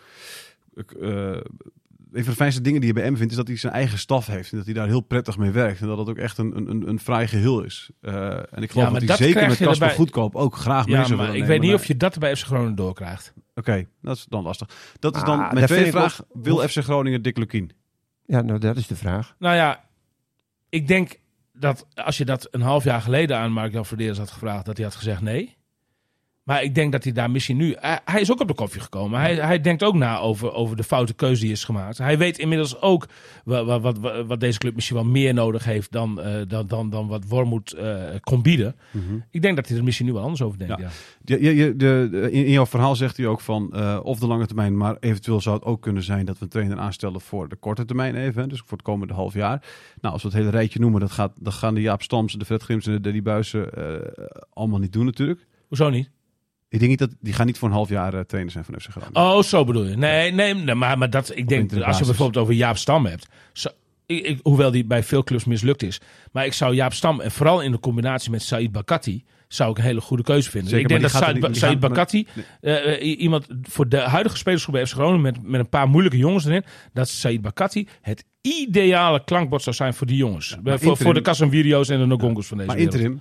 eh, een van de fijnste dingen die je bij hem vindt... is dat hij zijn eigen staf heeft. En dat hij daar heel prettig mee werkt. En dat het ook echt een, een, een, een fraai geheel is. Eh, en ik geloof dat hij dat zeker met Casper erbij- Goedkoop ook graag mee Ja, zou maar willen ik weet niet of je dat bij FC Groningen doorkrijgt. Oké, dat is dan lastig. Dat is Ah, dan dat mijn tweede vraag. ook- Wil FC Groningen Dick Lukien? Ja, nou, dat is de vraag. Nou ja, ik denk dat als je dat een half jaar geleden aan Mark-Jan Verdeers had gevraagd, dat hij had gezegd nee. Maar ik denk dat hij daar misschien nu... Hij, is ook op de koffie gekomen. Hij, hij denkt ook na over, over de foute keuze die is gemaakt. Hij weet inmiddels ook wat, wat, wat, deze club misschien wel meer nodig heeft dan, eh, dan, dan, dan wat Wormoed eh kon bieden. Ik denk dat hij er misschien nu wel anders over denkt. Ja. Ja. Je, je, de, in, jouw verhaal zegt hij ook van eh, of de lange termijn, maar eventueel zou het ook kunnen zijn dat we een trainer aanstellen voor de korte termijn even, dus voor het komende half jaar. Nou, als we het hele rijtje noemen, dat, gaat, dat gaan de Jaap Stams, de Fred Grims en de Daddy Buizen allemaal niet doen natuurlijk. Hoezo niet? Ik denk niet dat die gaan niet voor een half jaar eh, trainer zijn van FC Groningen. Oh, zo bedoel je. Nee, nee, nee, maar, maar dat, ik denk, als je bijvoorbeeld over Jaap Stam hebt. zo- ik, ik- hoewel die bij veel clubs mislukt is. Maar ik zou Jaap Stam, en vooral in de combinatie met Said Bakati, zou ik een hele goede keuze vinden. Zeker, ik denk dat Said, die Said Bakati, eh, eh, iemand voor de huidige spelersgroep bij FC Groningen met, met een paar moeilijke jongens erin, dat Said Bakati het ideale klankbord zou zijn voor die jongens. voor, voor de Casemirios en de Nogongos van deze maar wereld. interim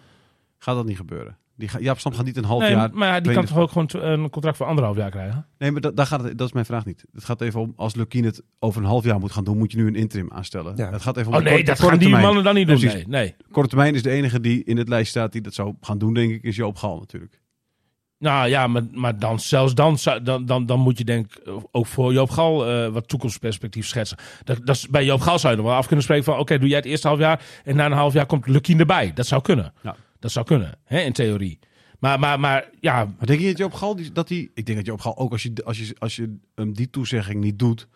gaat dat niet gebeuren. Die ga, Jaap Stam gaat niet een half Nee, jaar. maar die kan toch ook gewoon een contract voor anderhalf jaar krijgen? Nee, maar da- daar gaat het, dat is mijn vraag niet. Het gaat even om, als Lukien het over een half jaar moet gaan doen, moet je nu een interim aanstellen. Ja. Het gaat even om Oh nee, korte- dat korte gaan die termijn. mannen dan niet doen. Precies. Nee, nee. Korte termijn is de enige die in het lijst staat die dat zou gaan doen, denk ik, is Joop Gal natuurlijk. Nou ja, maar, maar dan, zelfs dan, zou- dan, dan, dan moet je denk ik ook voor Joop Gal eh, wat toekomstperspectief schetsen. Dat, dat is, bij Joop Gal zou je nog wel af kunnen spreken van oké, doe jij het eerste half jaar en na een half jaar komt Lukien erbij. Dat zou kunnen. Ja. Dat zou kunnen, hè, in theorie. Maar, maar, maar ja, Maar denk je dat Joop Gal, dat hij, ik denk dat Joop Gal ook als je, als je, als je hem die toezegging niet doet,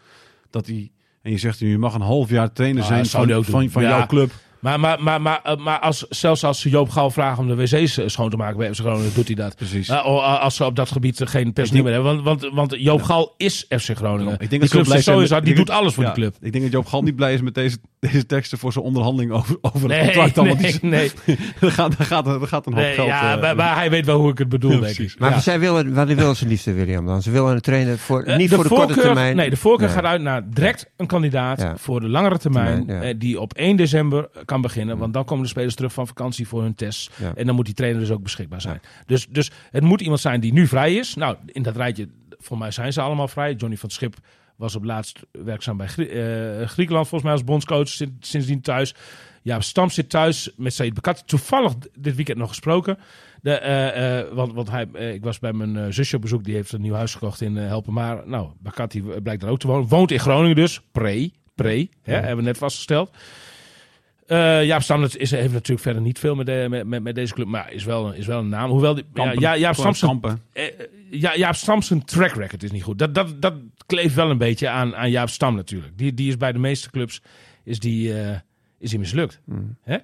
dat hij, en je zegt je mag een half jaar trainer Ah, zijn van, van, van Ja. jouw club. maar, maar, maar, maar, eh, maar als, zelfs als ze Joop Gal vragen om de wc's eh, schoon te maken bij FC Groningen, doet hij dat. Precies. Eh, oh, als ze op dat gebied eh, geen personeel meer hebben. Want, want, want Joop Gal is FC Groningen. Ik denk die dat club blij zijn sowieso, met- die doet alles voor ja, die club. Ik denk dat Joop Gal niet blij is met deze, deze teksten voor zijn onderhandeling over, over het Nee, contract. allemaal nee, die- nee. er, gaat, er, gaat, er gaat een hoop nee geld... ja, eh, maar, maar hij weet wel hoe ik het bedoel, Ja, denk precies. ik. Maar Ja. zij willen, wat willen ze liefst, William, dan? Ze willen een trainer voor, Eh, niet voor de korte termijn. Nee, de voorkeur Nee. gaat uit naar direct een kandidaat Ja. voor de langere termijn. Termijn, ja. eh, die op 1 december kan beginnen. Want dan komen de spelers terug van vakantie voor hun tests. Ja. En dan moet die trainer dus ook beschikbaar zijn. Dus, dus het moet iemand zijn die nu vrij is. Nou, in dat rijtje, voor mij zijn ze allemaal vrij. Johnny van Schip was op laatst werkzaam bij Grie- eh, Griekenland, volgens mij als bondscoach. Sinds, sindsdien thuis. Ja, Stam zit thuis met Said Bekati. Toevallig dit weekend nog gesproken. De, eh, eh, want want hij, ik was bij mijn zusje op bezoek. Die heeft een nieuw huis gekocht in Helpenmaar. Nou, Bakati blijkt daar ook te wonen. Woont in Groningen dus. Pre. Pre. Hè, Hebben we net vastgesteld. Eh Jaap Stamlet is, heeft natuurlijk verder niet veel met, de, met, met, met deze club. Maar is wel, is wel een naam. Hoewel, die, ja, Kampen. ja, Jaap Stamsen eh, ja, Jaap Stam zijn track record is niet goed. Dat, dat, dat kleeft wel een beetje aan, aan Jaap Stam natuurlijk. Die, die is bij de meeste clubs is die, eh, is die mislukt. Hè?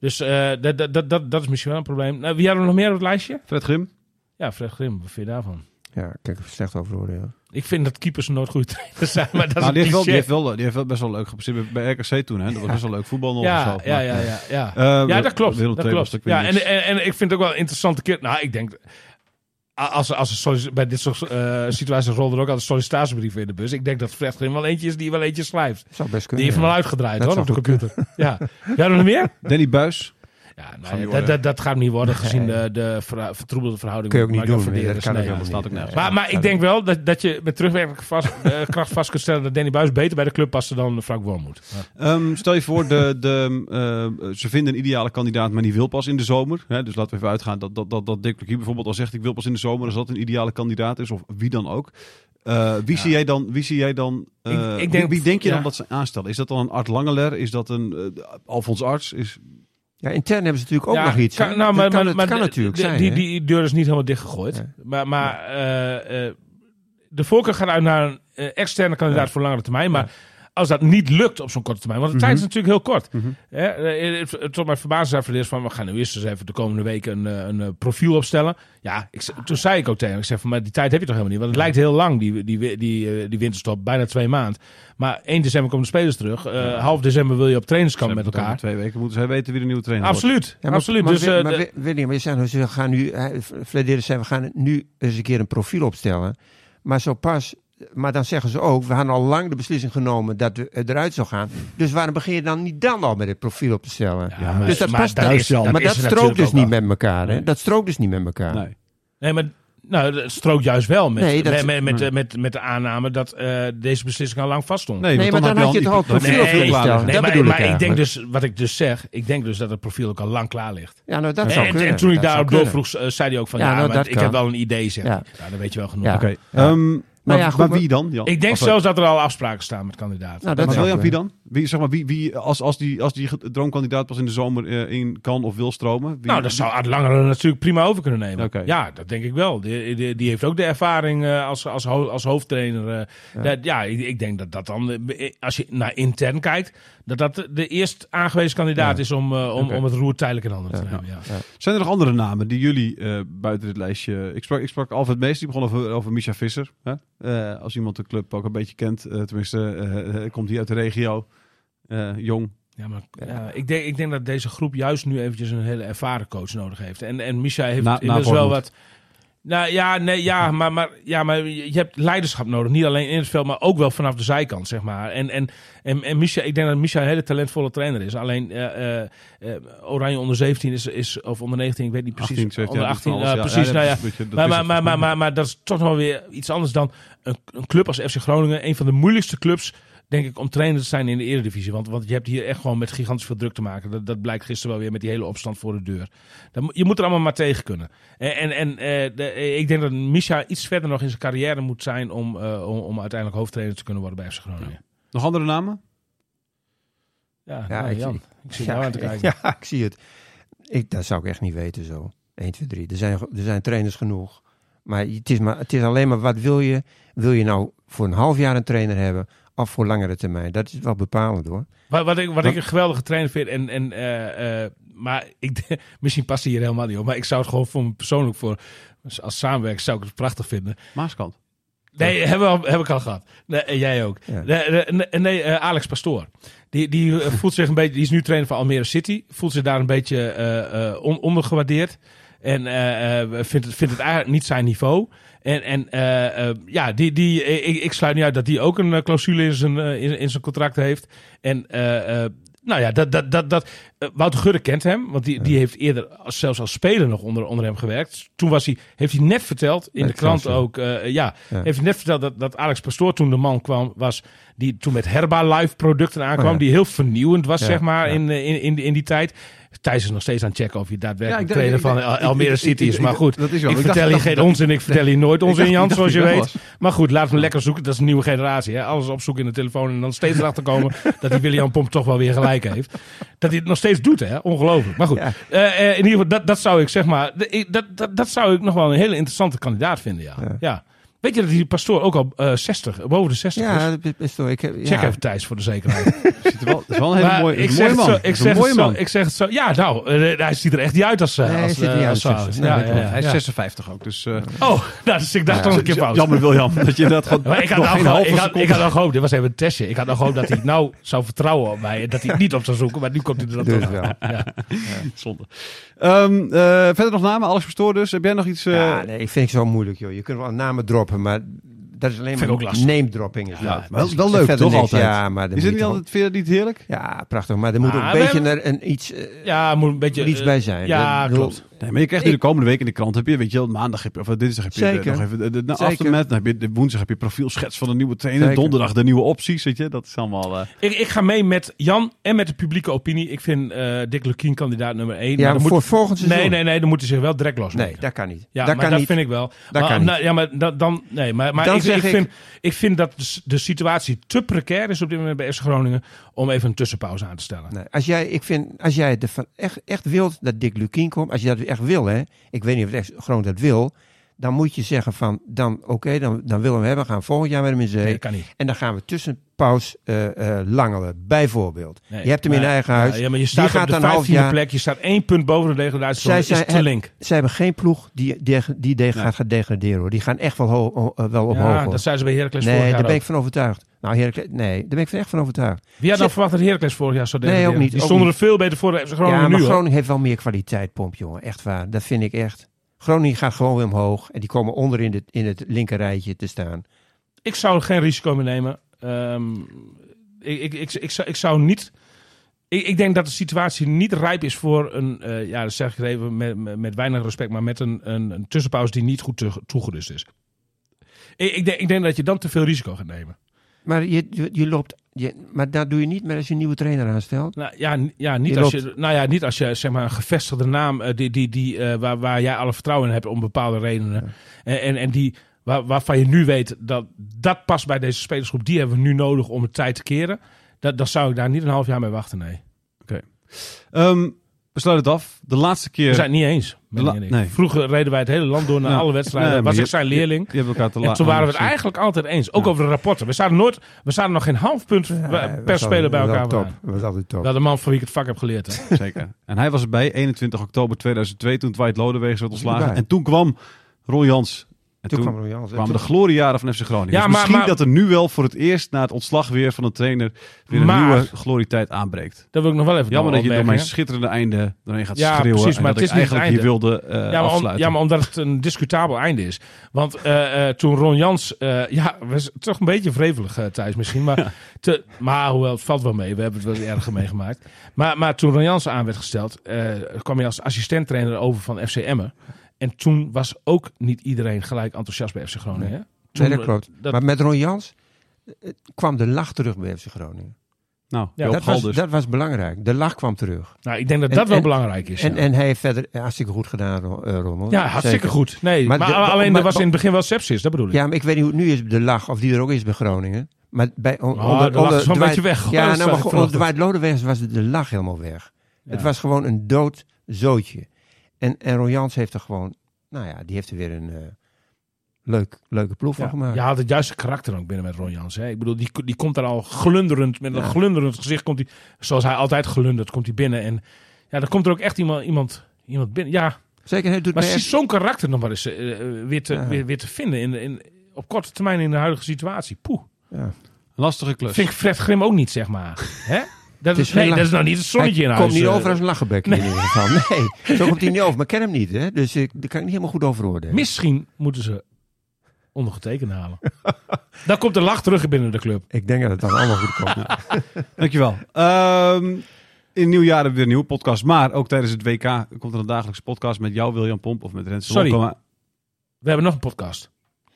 Dus eh, dat, dat, dat, dat, is misschien wel een probleem. Nou, wie hadden we nog meer op het lijstje? Fred Grim? Ja, Fred Grim. Wat vind je daarvan? Ja, kijk, even slecht over oordelen. Ik vind dat keepers nooit goede trainers zijn. Maar dat is Nou, die, een heeft wel, die, heeft wel, die heeft wel best wel leuk gepresteerd bij RKC toen. Hè? Dat was best wel leuk voetbal nog. ja, zelf, ja, ja, ja, ja. Eh, ja, dat klopt. Dat klopt. Ja, en, en, en ik vind het ook wel een interessante keer. Nou, ik denk. Als, als er bij dit soort eh, situaties rollen er ook altijd sollicitatiebrieven in de bus. Ik denk dat Fred Grim wel eentje is die wel eentje schrijft. Zou best Die heeft hem al ja. uitgedraaid Dat hoor, op de computer. Ja. Ja, nog meer? Danny Buis. Ja, nou, dat, dat, dat gaat niet worden gezien Nee. de, de ver- vertroebelde verhouding. Kun je ook niet doen. Nee, Dat kan Nee. niet. Nee, Maar, maar ik denk wel dat, dat je met terugwerkende vast, eh, kracht vast kunt stellen dat Danny Buis beter bij de club paste dan Frank Wormoed. Ja. Ehm, stel je voor, de, de, eh, ze vinden een ideale kandidaat, maar die wil pas in de zomer. Hè? Dus laten we even uitgaan dat, dat, dat, dat Dick Lukien bijvoorbeeld al zegt... ik wil pas in de zomer, als dat een ideale kandidaat is, of wie dan ook. Eh, wie, zie jij dan, wie zie jij dan... eh, Ik- ik wie- denk- wie, denk je ja. dan dat ze aanstellen? Is dat dan een Art Langeler? Is dat een uh, Alfons Arts? Is, Ja, intern hebben ze natuurlijk ook Ja, nog iets. Kan, nou, maar, kan, maar, kan natuurlijk zijn. Die, die deur is niet helemaal dichtgegooid. Nee. Maar, maar eh, eh, de voorkeur gaat uit naar een eh, externe kandidaat voor langere termijn. Maar als dat niet lukt op zo'n korte termijn, want de tijd is natuurlijk heel kort. Mhm. Hè, eh, het- het- tot mijn verbazing zei van, we gaan nu eerst eens even de komende weken een, eh, een, eh, profiel opstellen. Ja, ik, ze- toen zei ik ook tegen hem, ik zeg van, maar die tijd heb je toch helemaal niet. Want het lijkt heel lang, die, die, die, eh, die winterstop, bijna twee maanden. Maar 1 december komen de spelers terug. Eh, Half december wil je op trainingskamp Ze met elkaar. Twee weken moeten zij weten wie de nieuwe trainer wordt. Absoluut, Ja, maar, absoluut. Maar, dus, eh, maar William, je zegt, ze gaan nu, Flederis zei, we gaan nu eens een keer een profiel opstellen. Maar zo pas, maar dan zeggen ze ook, we hadden al lang de beslissing genomen dat we eruit zou gaan. Dus waarom begin je dan niet dan al met het profiel op te stellen? Ja, maar- dus dat maar past dat is- dat maar is dat strookt dus niet wel. met elkaar. Hè? Nee. Dat strookt dus niet met elkaar. Nee. Nee, maar nou, het strookt juist wel met, Nee, dat- met, met, met, met, met de aanname dat eh, deze beslissing al lang vaststond. Nee, Nee, maar dan had je het al profiel klaar. Nee, dat maar, ik maar ik denk dus, wat ik dus zeg, ik denk dus dat het profiel ook al lang klaar ligt. Ja, nou, dat En, zou en, kunnen. en toen ik Dat daarop doorvroeg, eh, zei hij ook van, Ja, ja, nou, maar dat ik kan. heb wel een idee, zeg Ja. ik. Ja, dan weet je wel genoeg. Ja. Oké. Ja. Ehm, maar, ja, goed, maar maar- wie dan? Jan? Ik denk Of- zelfs dat er al afspraken staan met kandidaten. Nou, dat maar William, wie dan? Wie, zeg maar, wie, wie, als, als, die, als die droomkandidaat pas in de zomer eh, in kan of wil stromen? Wie, nou, dat zou Art Langere natuurlijk prima over kunnen nemen. Ja, dat denk ik wel. Die, die, die heeft ook de ervaring eh, als, als, ho- als hoofdtrainer. eh. Ja. Dat- ja, ik, ik denk dat dat dan, eh, als je naar intern kijkt, dat dat de eerst aangewezen kandidaat Ja. is om, eh, om, om het roer tijdelijk in handen te nemen. Ja. Zijn er nog andere namen die jullie eh, buiten dit lijstje... Ik sprak, ik sprak Alfred Mees, die begon over, over Misha Visser. Hè? Eh, als iemand de club ook een beetje kent, tenminste, komt hij uit de regio. Jong. Ja, maar ja, ik, denk, ik denk dat deze groep juist nu eventjes een hele ervaren coach nodig heeft. En, en Misha heeft Na- inmiddels wel wat... Nou ja, nee, ja, maar, maar, ja, maar je hebt leiderschap nodig. Niet alleen in het veld, maar ook wel vanaf de zijkant, zeg maar. En, en, en, en Misha, ik denk dat Misha een hele talentvolle trainer is. Alleen eh, eh, eh, Oranje onder 17 is, is, of onder 19, ik weet niet precies. 18, 17, onder ja, 18, dat ja, is van alles. precies. Ja, nou ja, beetje- maar, maar, maar, maar, maar, maar dat is toch wel weer iets anders dan een, een club als FC Groningen. Een van de moeilijkste clubs, denk ik, om trainer te zijn in de Eredivisie. Want, want je hebt hier echt gewoon met gigantisch veel druk te maken. Dat, dat blijkt gisteren wel weer met die hele opstand voor de deur. Moet- je moet er allemaal maar tegen kunnen. En, en, en eh, de, eh, ik denk dat Misha iets verder nog in zijn carrière moet zijn om, eh, om, om uiteindelijk hoofdtrainer te kunnen worden bij FC Groningen. Nog andere namen? Ja, Ja, nou, ik- Jan, ik zit ja, nou aan te kijken. Ja, ik zie het. Ik, dat zou ik echt niet weten zo. 1, 2, 3. Er zijn, er zijn trainers genoeg. Maar het, is maar het is alleen maar wat wil je? Wil je nou voor een half jaar een trainer hebben of voor langere termijn? Dat is wel bepalend hoor. Wat, wat, ik, wat ik een geweldige trainer vind. En, en, eh, eh, maar ik, misschien past hij hier helemaal niet op. Maar ik zou het gewoon voor me persoonlijk voor. Als samenwerker zou ik het prachtig vinden. Maaskant. Nee, hebben we al, heb ik al gehad. Nee, en jij ook. Ja. Nee, nee, nee, eh, Alex Pastoor. Die, die voelt zich een beetje. Die is nu trainer van Almere City. Voelt zich daar een beetje eh, eh, on- ondergewaardeerd. En eh, vindt, het, vindt het eigenlijk niet zijn niveau. En, en eh, ja, die, die, ik, ik sluit niet uit dat die ook een clausule in zijn, in, in zijn contract heeft. En nou ja, dat, dat, dat, dat, Wouter Gudde kent hem. Want die, die heeft eerder als- zelfs als speler nog onder, onder hem gewerkt. Toen was hij, heeft hij net verteld, in Met de krant ook. ja, Ja. heeft hij net verteld dat, dat Alex Pastoor toen de man kwam, was die toen met Herbalife producten aankwam. Oh ja. Die heel vernieuwend was, zeg maar, in, in, in die tijd. Thijs is nog steeds aan het checken of je daadwerkelijk Ja, trainer van Almere City is. Maar goed, dat is wel- ik ik vertel je geen onzin, ik vertel je nooit onzin, Jan, zoals je weet. Maar goed, laten we lekker zoeken. Dat is een nieuwe generatie. Hè? Alles opzoeken in de telefoon en dan steeds erachter komen dat die William Pomp toch wel weer gelijk heeft. Dat hij het nog steeds doet, hè? Ongelooflijk. Maar goed, eh, eh, in ieder geval, dat, dat zou ik zeg maar, dat, dat, dat zou ik nog wel een hele interessante kandidaat vinden, ja. Ja. Weet je dat die pastoor ook al eh 60, boven de 60 is? Ja, dat is wel. Ik heb, Check ja. even Thijs voor de zekerheid. Ziet er wel, het is wel een hele mooie, ik een zeg mooie het man. zo, ik zeg een mooie het zo, man. ik zeg het zo. Ja, nou, eh, hij ziet er echt niet uit als, eh, Nee, hij als, ziet er eh, niet uit als als Saus. 60. Ja, Nee, ja, dat ja, Hij is ja. 56 ook, dus... eh, Oh, nou, dus ik dacht dan een keer fout. Jammer William, dat je inderdaad gewoon Maar ik had, nog nog ik, had, seconde- ik had nog gehoopt, dit was even een testje. Ik had nog gehoopt dat hij nou zou vertrouwen op mij. en Dat hij het niet op zou zoeken, maar nu komt hij er dan toch. wel. Zonde. Ehm, eh, verder nog namen, Alex Pastoor dus. Heb jij nog iets... eh, Ja, nee, ik vind het zo moeilijk, joh. Je kunt wel namen droppen, maar dat is alleen ook maar name dropping. Is Ja, dat. wel- Dat is- wel leuk, toch niks. altijd? Ja, maar is het niet altijd, vind je dat niet heerlijk? Ja, prachtig. Maar er moet ook Ah, een we beetje hebben- een, een iets, eh, ja, moet een beetje... iets eh, bij zijn. Ja, bedoel, klopt. Nee, maar je krijgt nu de komende week in de krant, heb je, weet je wel, maandag heb je, of dinsdag heb je Zeker. de, nog even de, de, de Zeker. aftermath, dan heb je de woensdag heb je profielschets van de nieuwe trainer, Zeker. donderdag de nieuwe opties, weet je, dat is allemaal... eh, Ik, ik ga mee met Jan en met de publieke opinie. Ik vind eh Dick Lukien kandidaat nummer 1. Ja, maar voor volgend seizoen. Nee, nee, nee, dan moet hij zich wel direct losmaken. Nee, dat kan niet. Ja, dat maar kan dat niet. vind ik wel. Dat maar, kan nou, ja, maar da- dan, nee, maar, maar Dan ik, zeg ik, ik- vind, ik vind dat de, de situatie te precair is op dit moment bij FC Groningen om even een tussenpauze aan te stellen. Nee, als jij, ik vind, als jij het ervan echt, echt wilt dat Dick Lukien komt, als je dat echt wil, hè, ik weet niet of echt gewoon dat wil, dan moet je zeggen van, dan oké, dan, dan willen we hebben, gaan volgend jaar met hem in zee. Nee, kan niet. En dan gaan we tussenpaus eh langelen, bijvoorbeeld. Nee, je hebt hem in eigen huis. Ja, maar je Die staat gaat op de een half 15e jaar- plek. Je staat één punt boven de degradatie. Zij zijn- te link. Ze hebben geen ploeg die, die, die de- gaat, gaat degraderen hoor. Die gaan echt wel, ho- eh, wel omhoog. Ja, dat zijn ze bij Heracles nee, daar ben ik van overtuigd. Nou, Heracles, nee, daar ben ik van echt van overtuigd. Wie had dan verwacht dat Heracles vorig jaar zou Nee, degraderen? ook niet, Die stonden er veel beter voor de FC Groningen ja, maar nu. Groningen heeft wel meer kwaliteit, pomp, jongen. Echt waar. Dat vind ik echt. Groningen gaat gewoon weer omhoog. En die komen onder in, de, in het linker rijtje te staan. Ik zou er geen risico mee nemen. Ehm, ik, ik, ik, ik, zou, ik zou niet. Ik, ik denk dat de situatie niet rijp is voor een. eh, ja, dat zeg ik even met, met, weinig respect, maar met een, een, een tussenpauze die niet goed te- toegerust is. Ik, ik, denk, ik denk dat je dan te veel risico gaat nemen. Maar je, je loopt... Je, maar dat doe je niet meer als je een nieuwe trainer aanstelt. Nou, ja, ja, niet Je als loopt- je, nou ja, niet als je zeg maar, een gevestigde naam, eh, die, die, die, eh, waar, waar jij alle vertrouwen in hebt om bepaalde redenen. En, en, en die, waar, waarvan je nu weet dat dat past bij deze spelersgroep, die hebben we nu nodig om de tijd te keren. Dat, dan zou ik daar niet een half jaar mee wachten, nee. ehm, we sluiten het af. De laatste keer... We zijn het niet eens. la- nee. Vroeger reden wij het hele land door naar alle wedstrijden. Nee, was je- ik zijn je- leerling. Die hebben elkaar te En laat. toen waren we het eigenlijk altijd eens. Ook Ja. over de rapporten. We zaten nooit, we zaten nog geen half punt Ja, per dat was speler bij elkaar. Dat was waren. top. Dat was altijd top. Wel de man van wie ik het vak heb geleerd. Hè. Zeker. En hij was erbij 21 oktober 2002 toen Dwight Lodewegens werd ontslagen. En toen kwam Ron Jans. En toen toen, kwam kwamen de gloriejaren van FC Groningen. Ja, dus maar- misschien maar- dat er nu wel voor het eerst na het ontslag weer van een trainer weer een Maar- nieuwe glorietijd aanbreekt. Dat wil ik nog wel even Jammer dat je door mijn schitterende einde doorheen gaat Ja, schreeuwen. precies, maar het is eigenlijk hier wilde eh, Ja maar, om- afsluiten. ja, maar omdat het een discutabel einde is. Want eh, eh, toen Ron Jans... ja, was toch een beetje wrevelig uh, Thijs misschien. Maar, te, maar hoewel, het valt wel mee. We hebben het wel erger meegemaakt. Maar, maar toen Ron Jans aan werd gesteld... kwam hij als assistent-trainer over van FC Emmen. En toen was ook niet iedereen gelijk enthousiast bij FC Groningen. hè? Toen, Nee, dat klopt. dat- maar met Ron Jans eh, kwam de lach terug bij FC Groningen. nou, Ja, dat, was, dat was belangrijk. De lach kwam terug. nou, ik denk dat En- dat wel en- belangrijk is. En, ja. en hij heeft verder hartstikke goed gedaan, eh, hoor. ja, hartstikke Zeker. goed. Nee, maar, Maar de- alleen maar- er was in het begin wel sepsis. Dat bedoel ik. Ja, maar ik weet niet hoe het nu is, de lach, of die er ook is bij Groningen. Maar bij, on- Oh, de lach is een beetje weg. Ja, nou, maar onder Dwight Lodewegs was de, de lach helemaal weg. Het was gewoon een dood zootje. En, en heeft er gewoon, nou ja, die heeft er weer een eh, leuk, leuke ploeg van Ja, gemaakt. je had het juiste karakter ook binnen met. Hè? Ik bedoel, die, die komt daar al glunderend, met een Ja. glunderend gezicht komt hij, zoals hij altijd glundert, komt hij binnen. En ja, dan komt er ook echt iemand, iemand, iemand binnen. Ja, Zeker, doet maar echt... zo'n karakter nog maar eens eh, eh, weer, te, Ja. weer, weer te vinden in, in, op korte termijn in de huidige situatie. Poeh. Ja. Lastige klus. Vind ik Fred Grim ook niet, zeg maar. Hè? Dat, is, is nee, dat is nou niet het zonnetje in hij huis. komt niet eh. over als een lachenbek in ieder geval. Nee, zo komt hij niet over. Maar ik ken hem niet, hè? dus ik, daar kan ik niet helemaal goed over oordelen. Misschien moeten ze ondergetekend halen. dan komt de lach terug binnen de club. Ik denk dat het dan allemaal goed komt. Dankjewel. Ehm in het nieuwe jaar hebben we weer een nieuwe podcast. Maar ook tijdens het WK komt er een dagelijkse podcast met jou, William Pomp. Of met Rens Sorry. We hebben nog een podcast.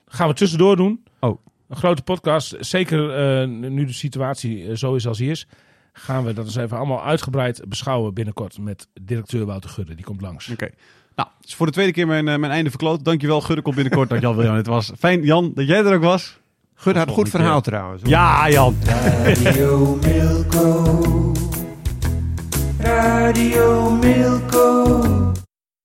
Gaan we tussendoor doen. Oh. Een grote podcast. Zeker eh, nu de situatie eh, zo is als die is. Gaan we dat eens even allemaal uitgebreid beschouwen binnenkort met directeur Wouter Gudde. Die komt langs. Oké. Nou, het is voor de tweede keer mijn, eh, mijn einde verkloot. Dankjewel, Gudde komt binnenkort. Dankjewel, William. Het was fijn, Jan, dat jij er ook was. Gut had een goed verhaal keer. trouwens. Ja, Jan. Radio Milko. Radio Milko.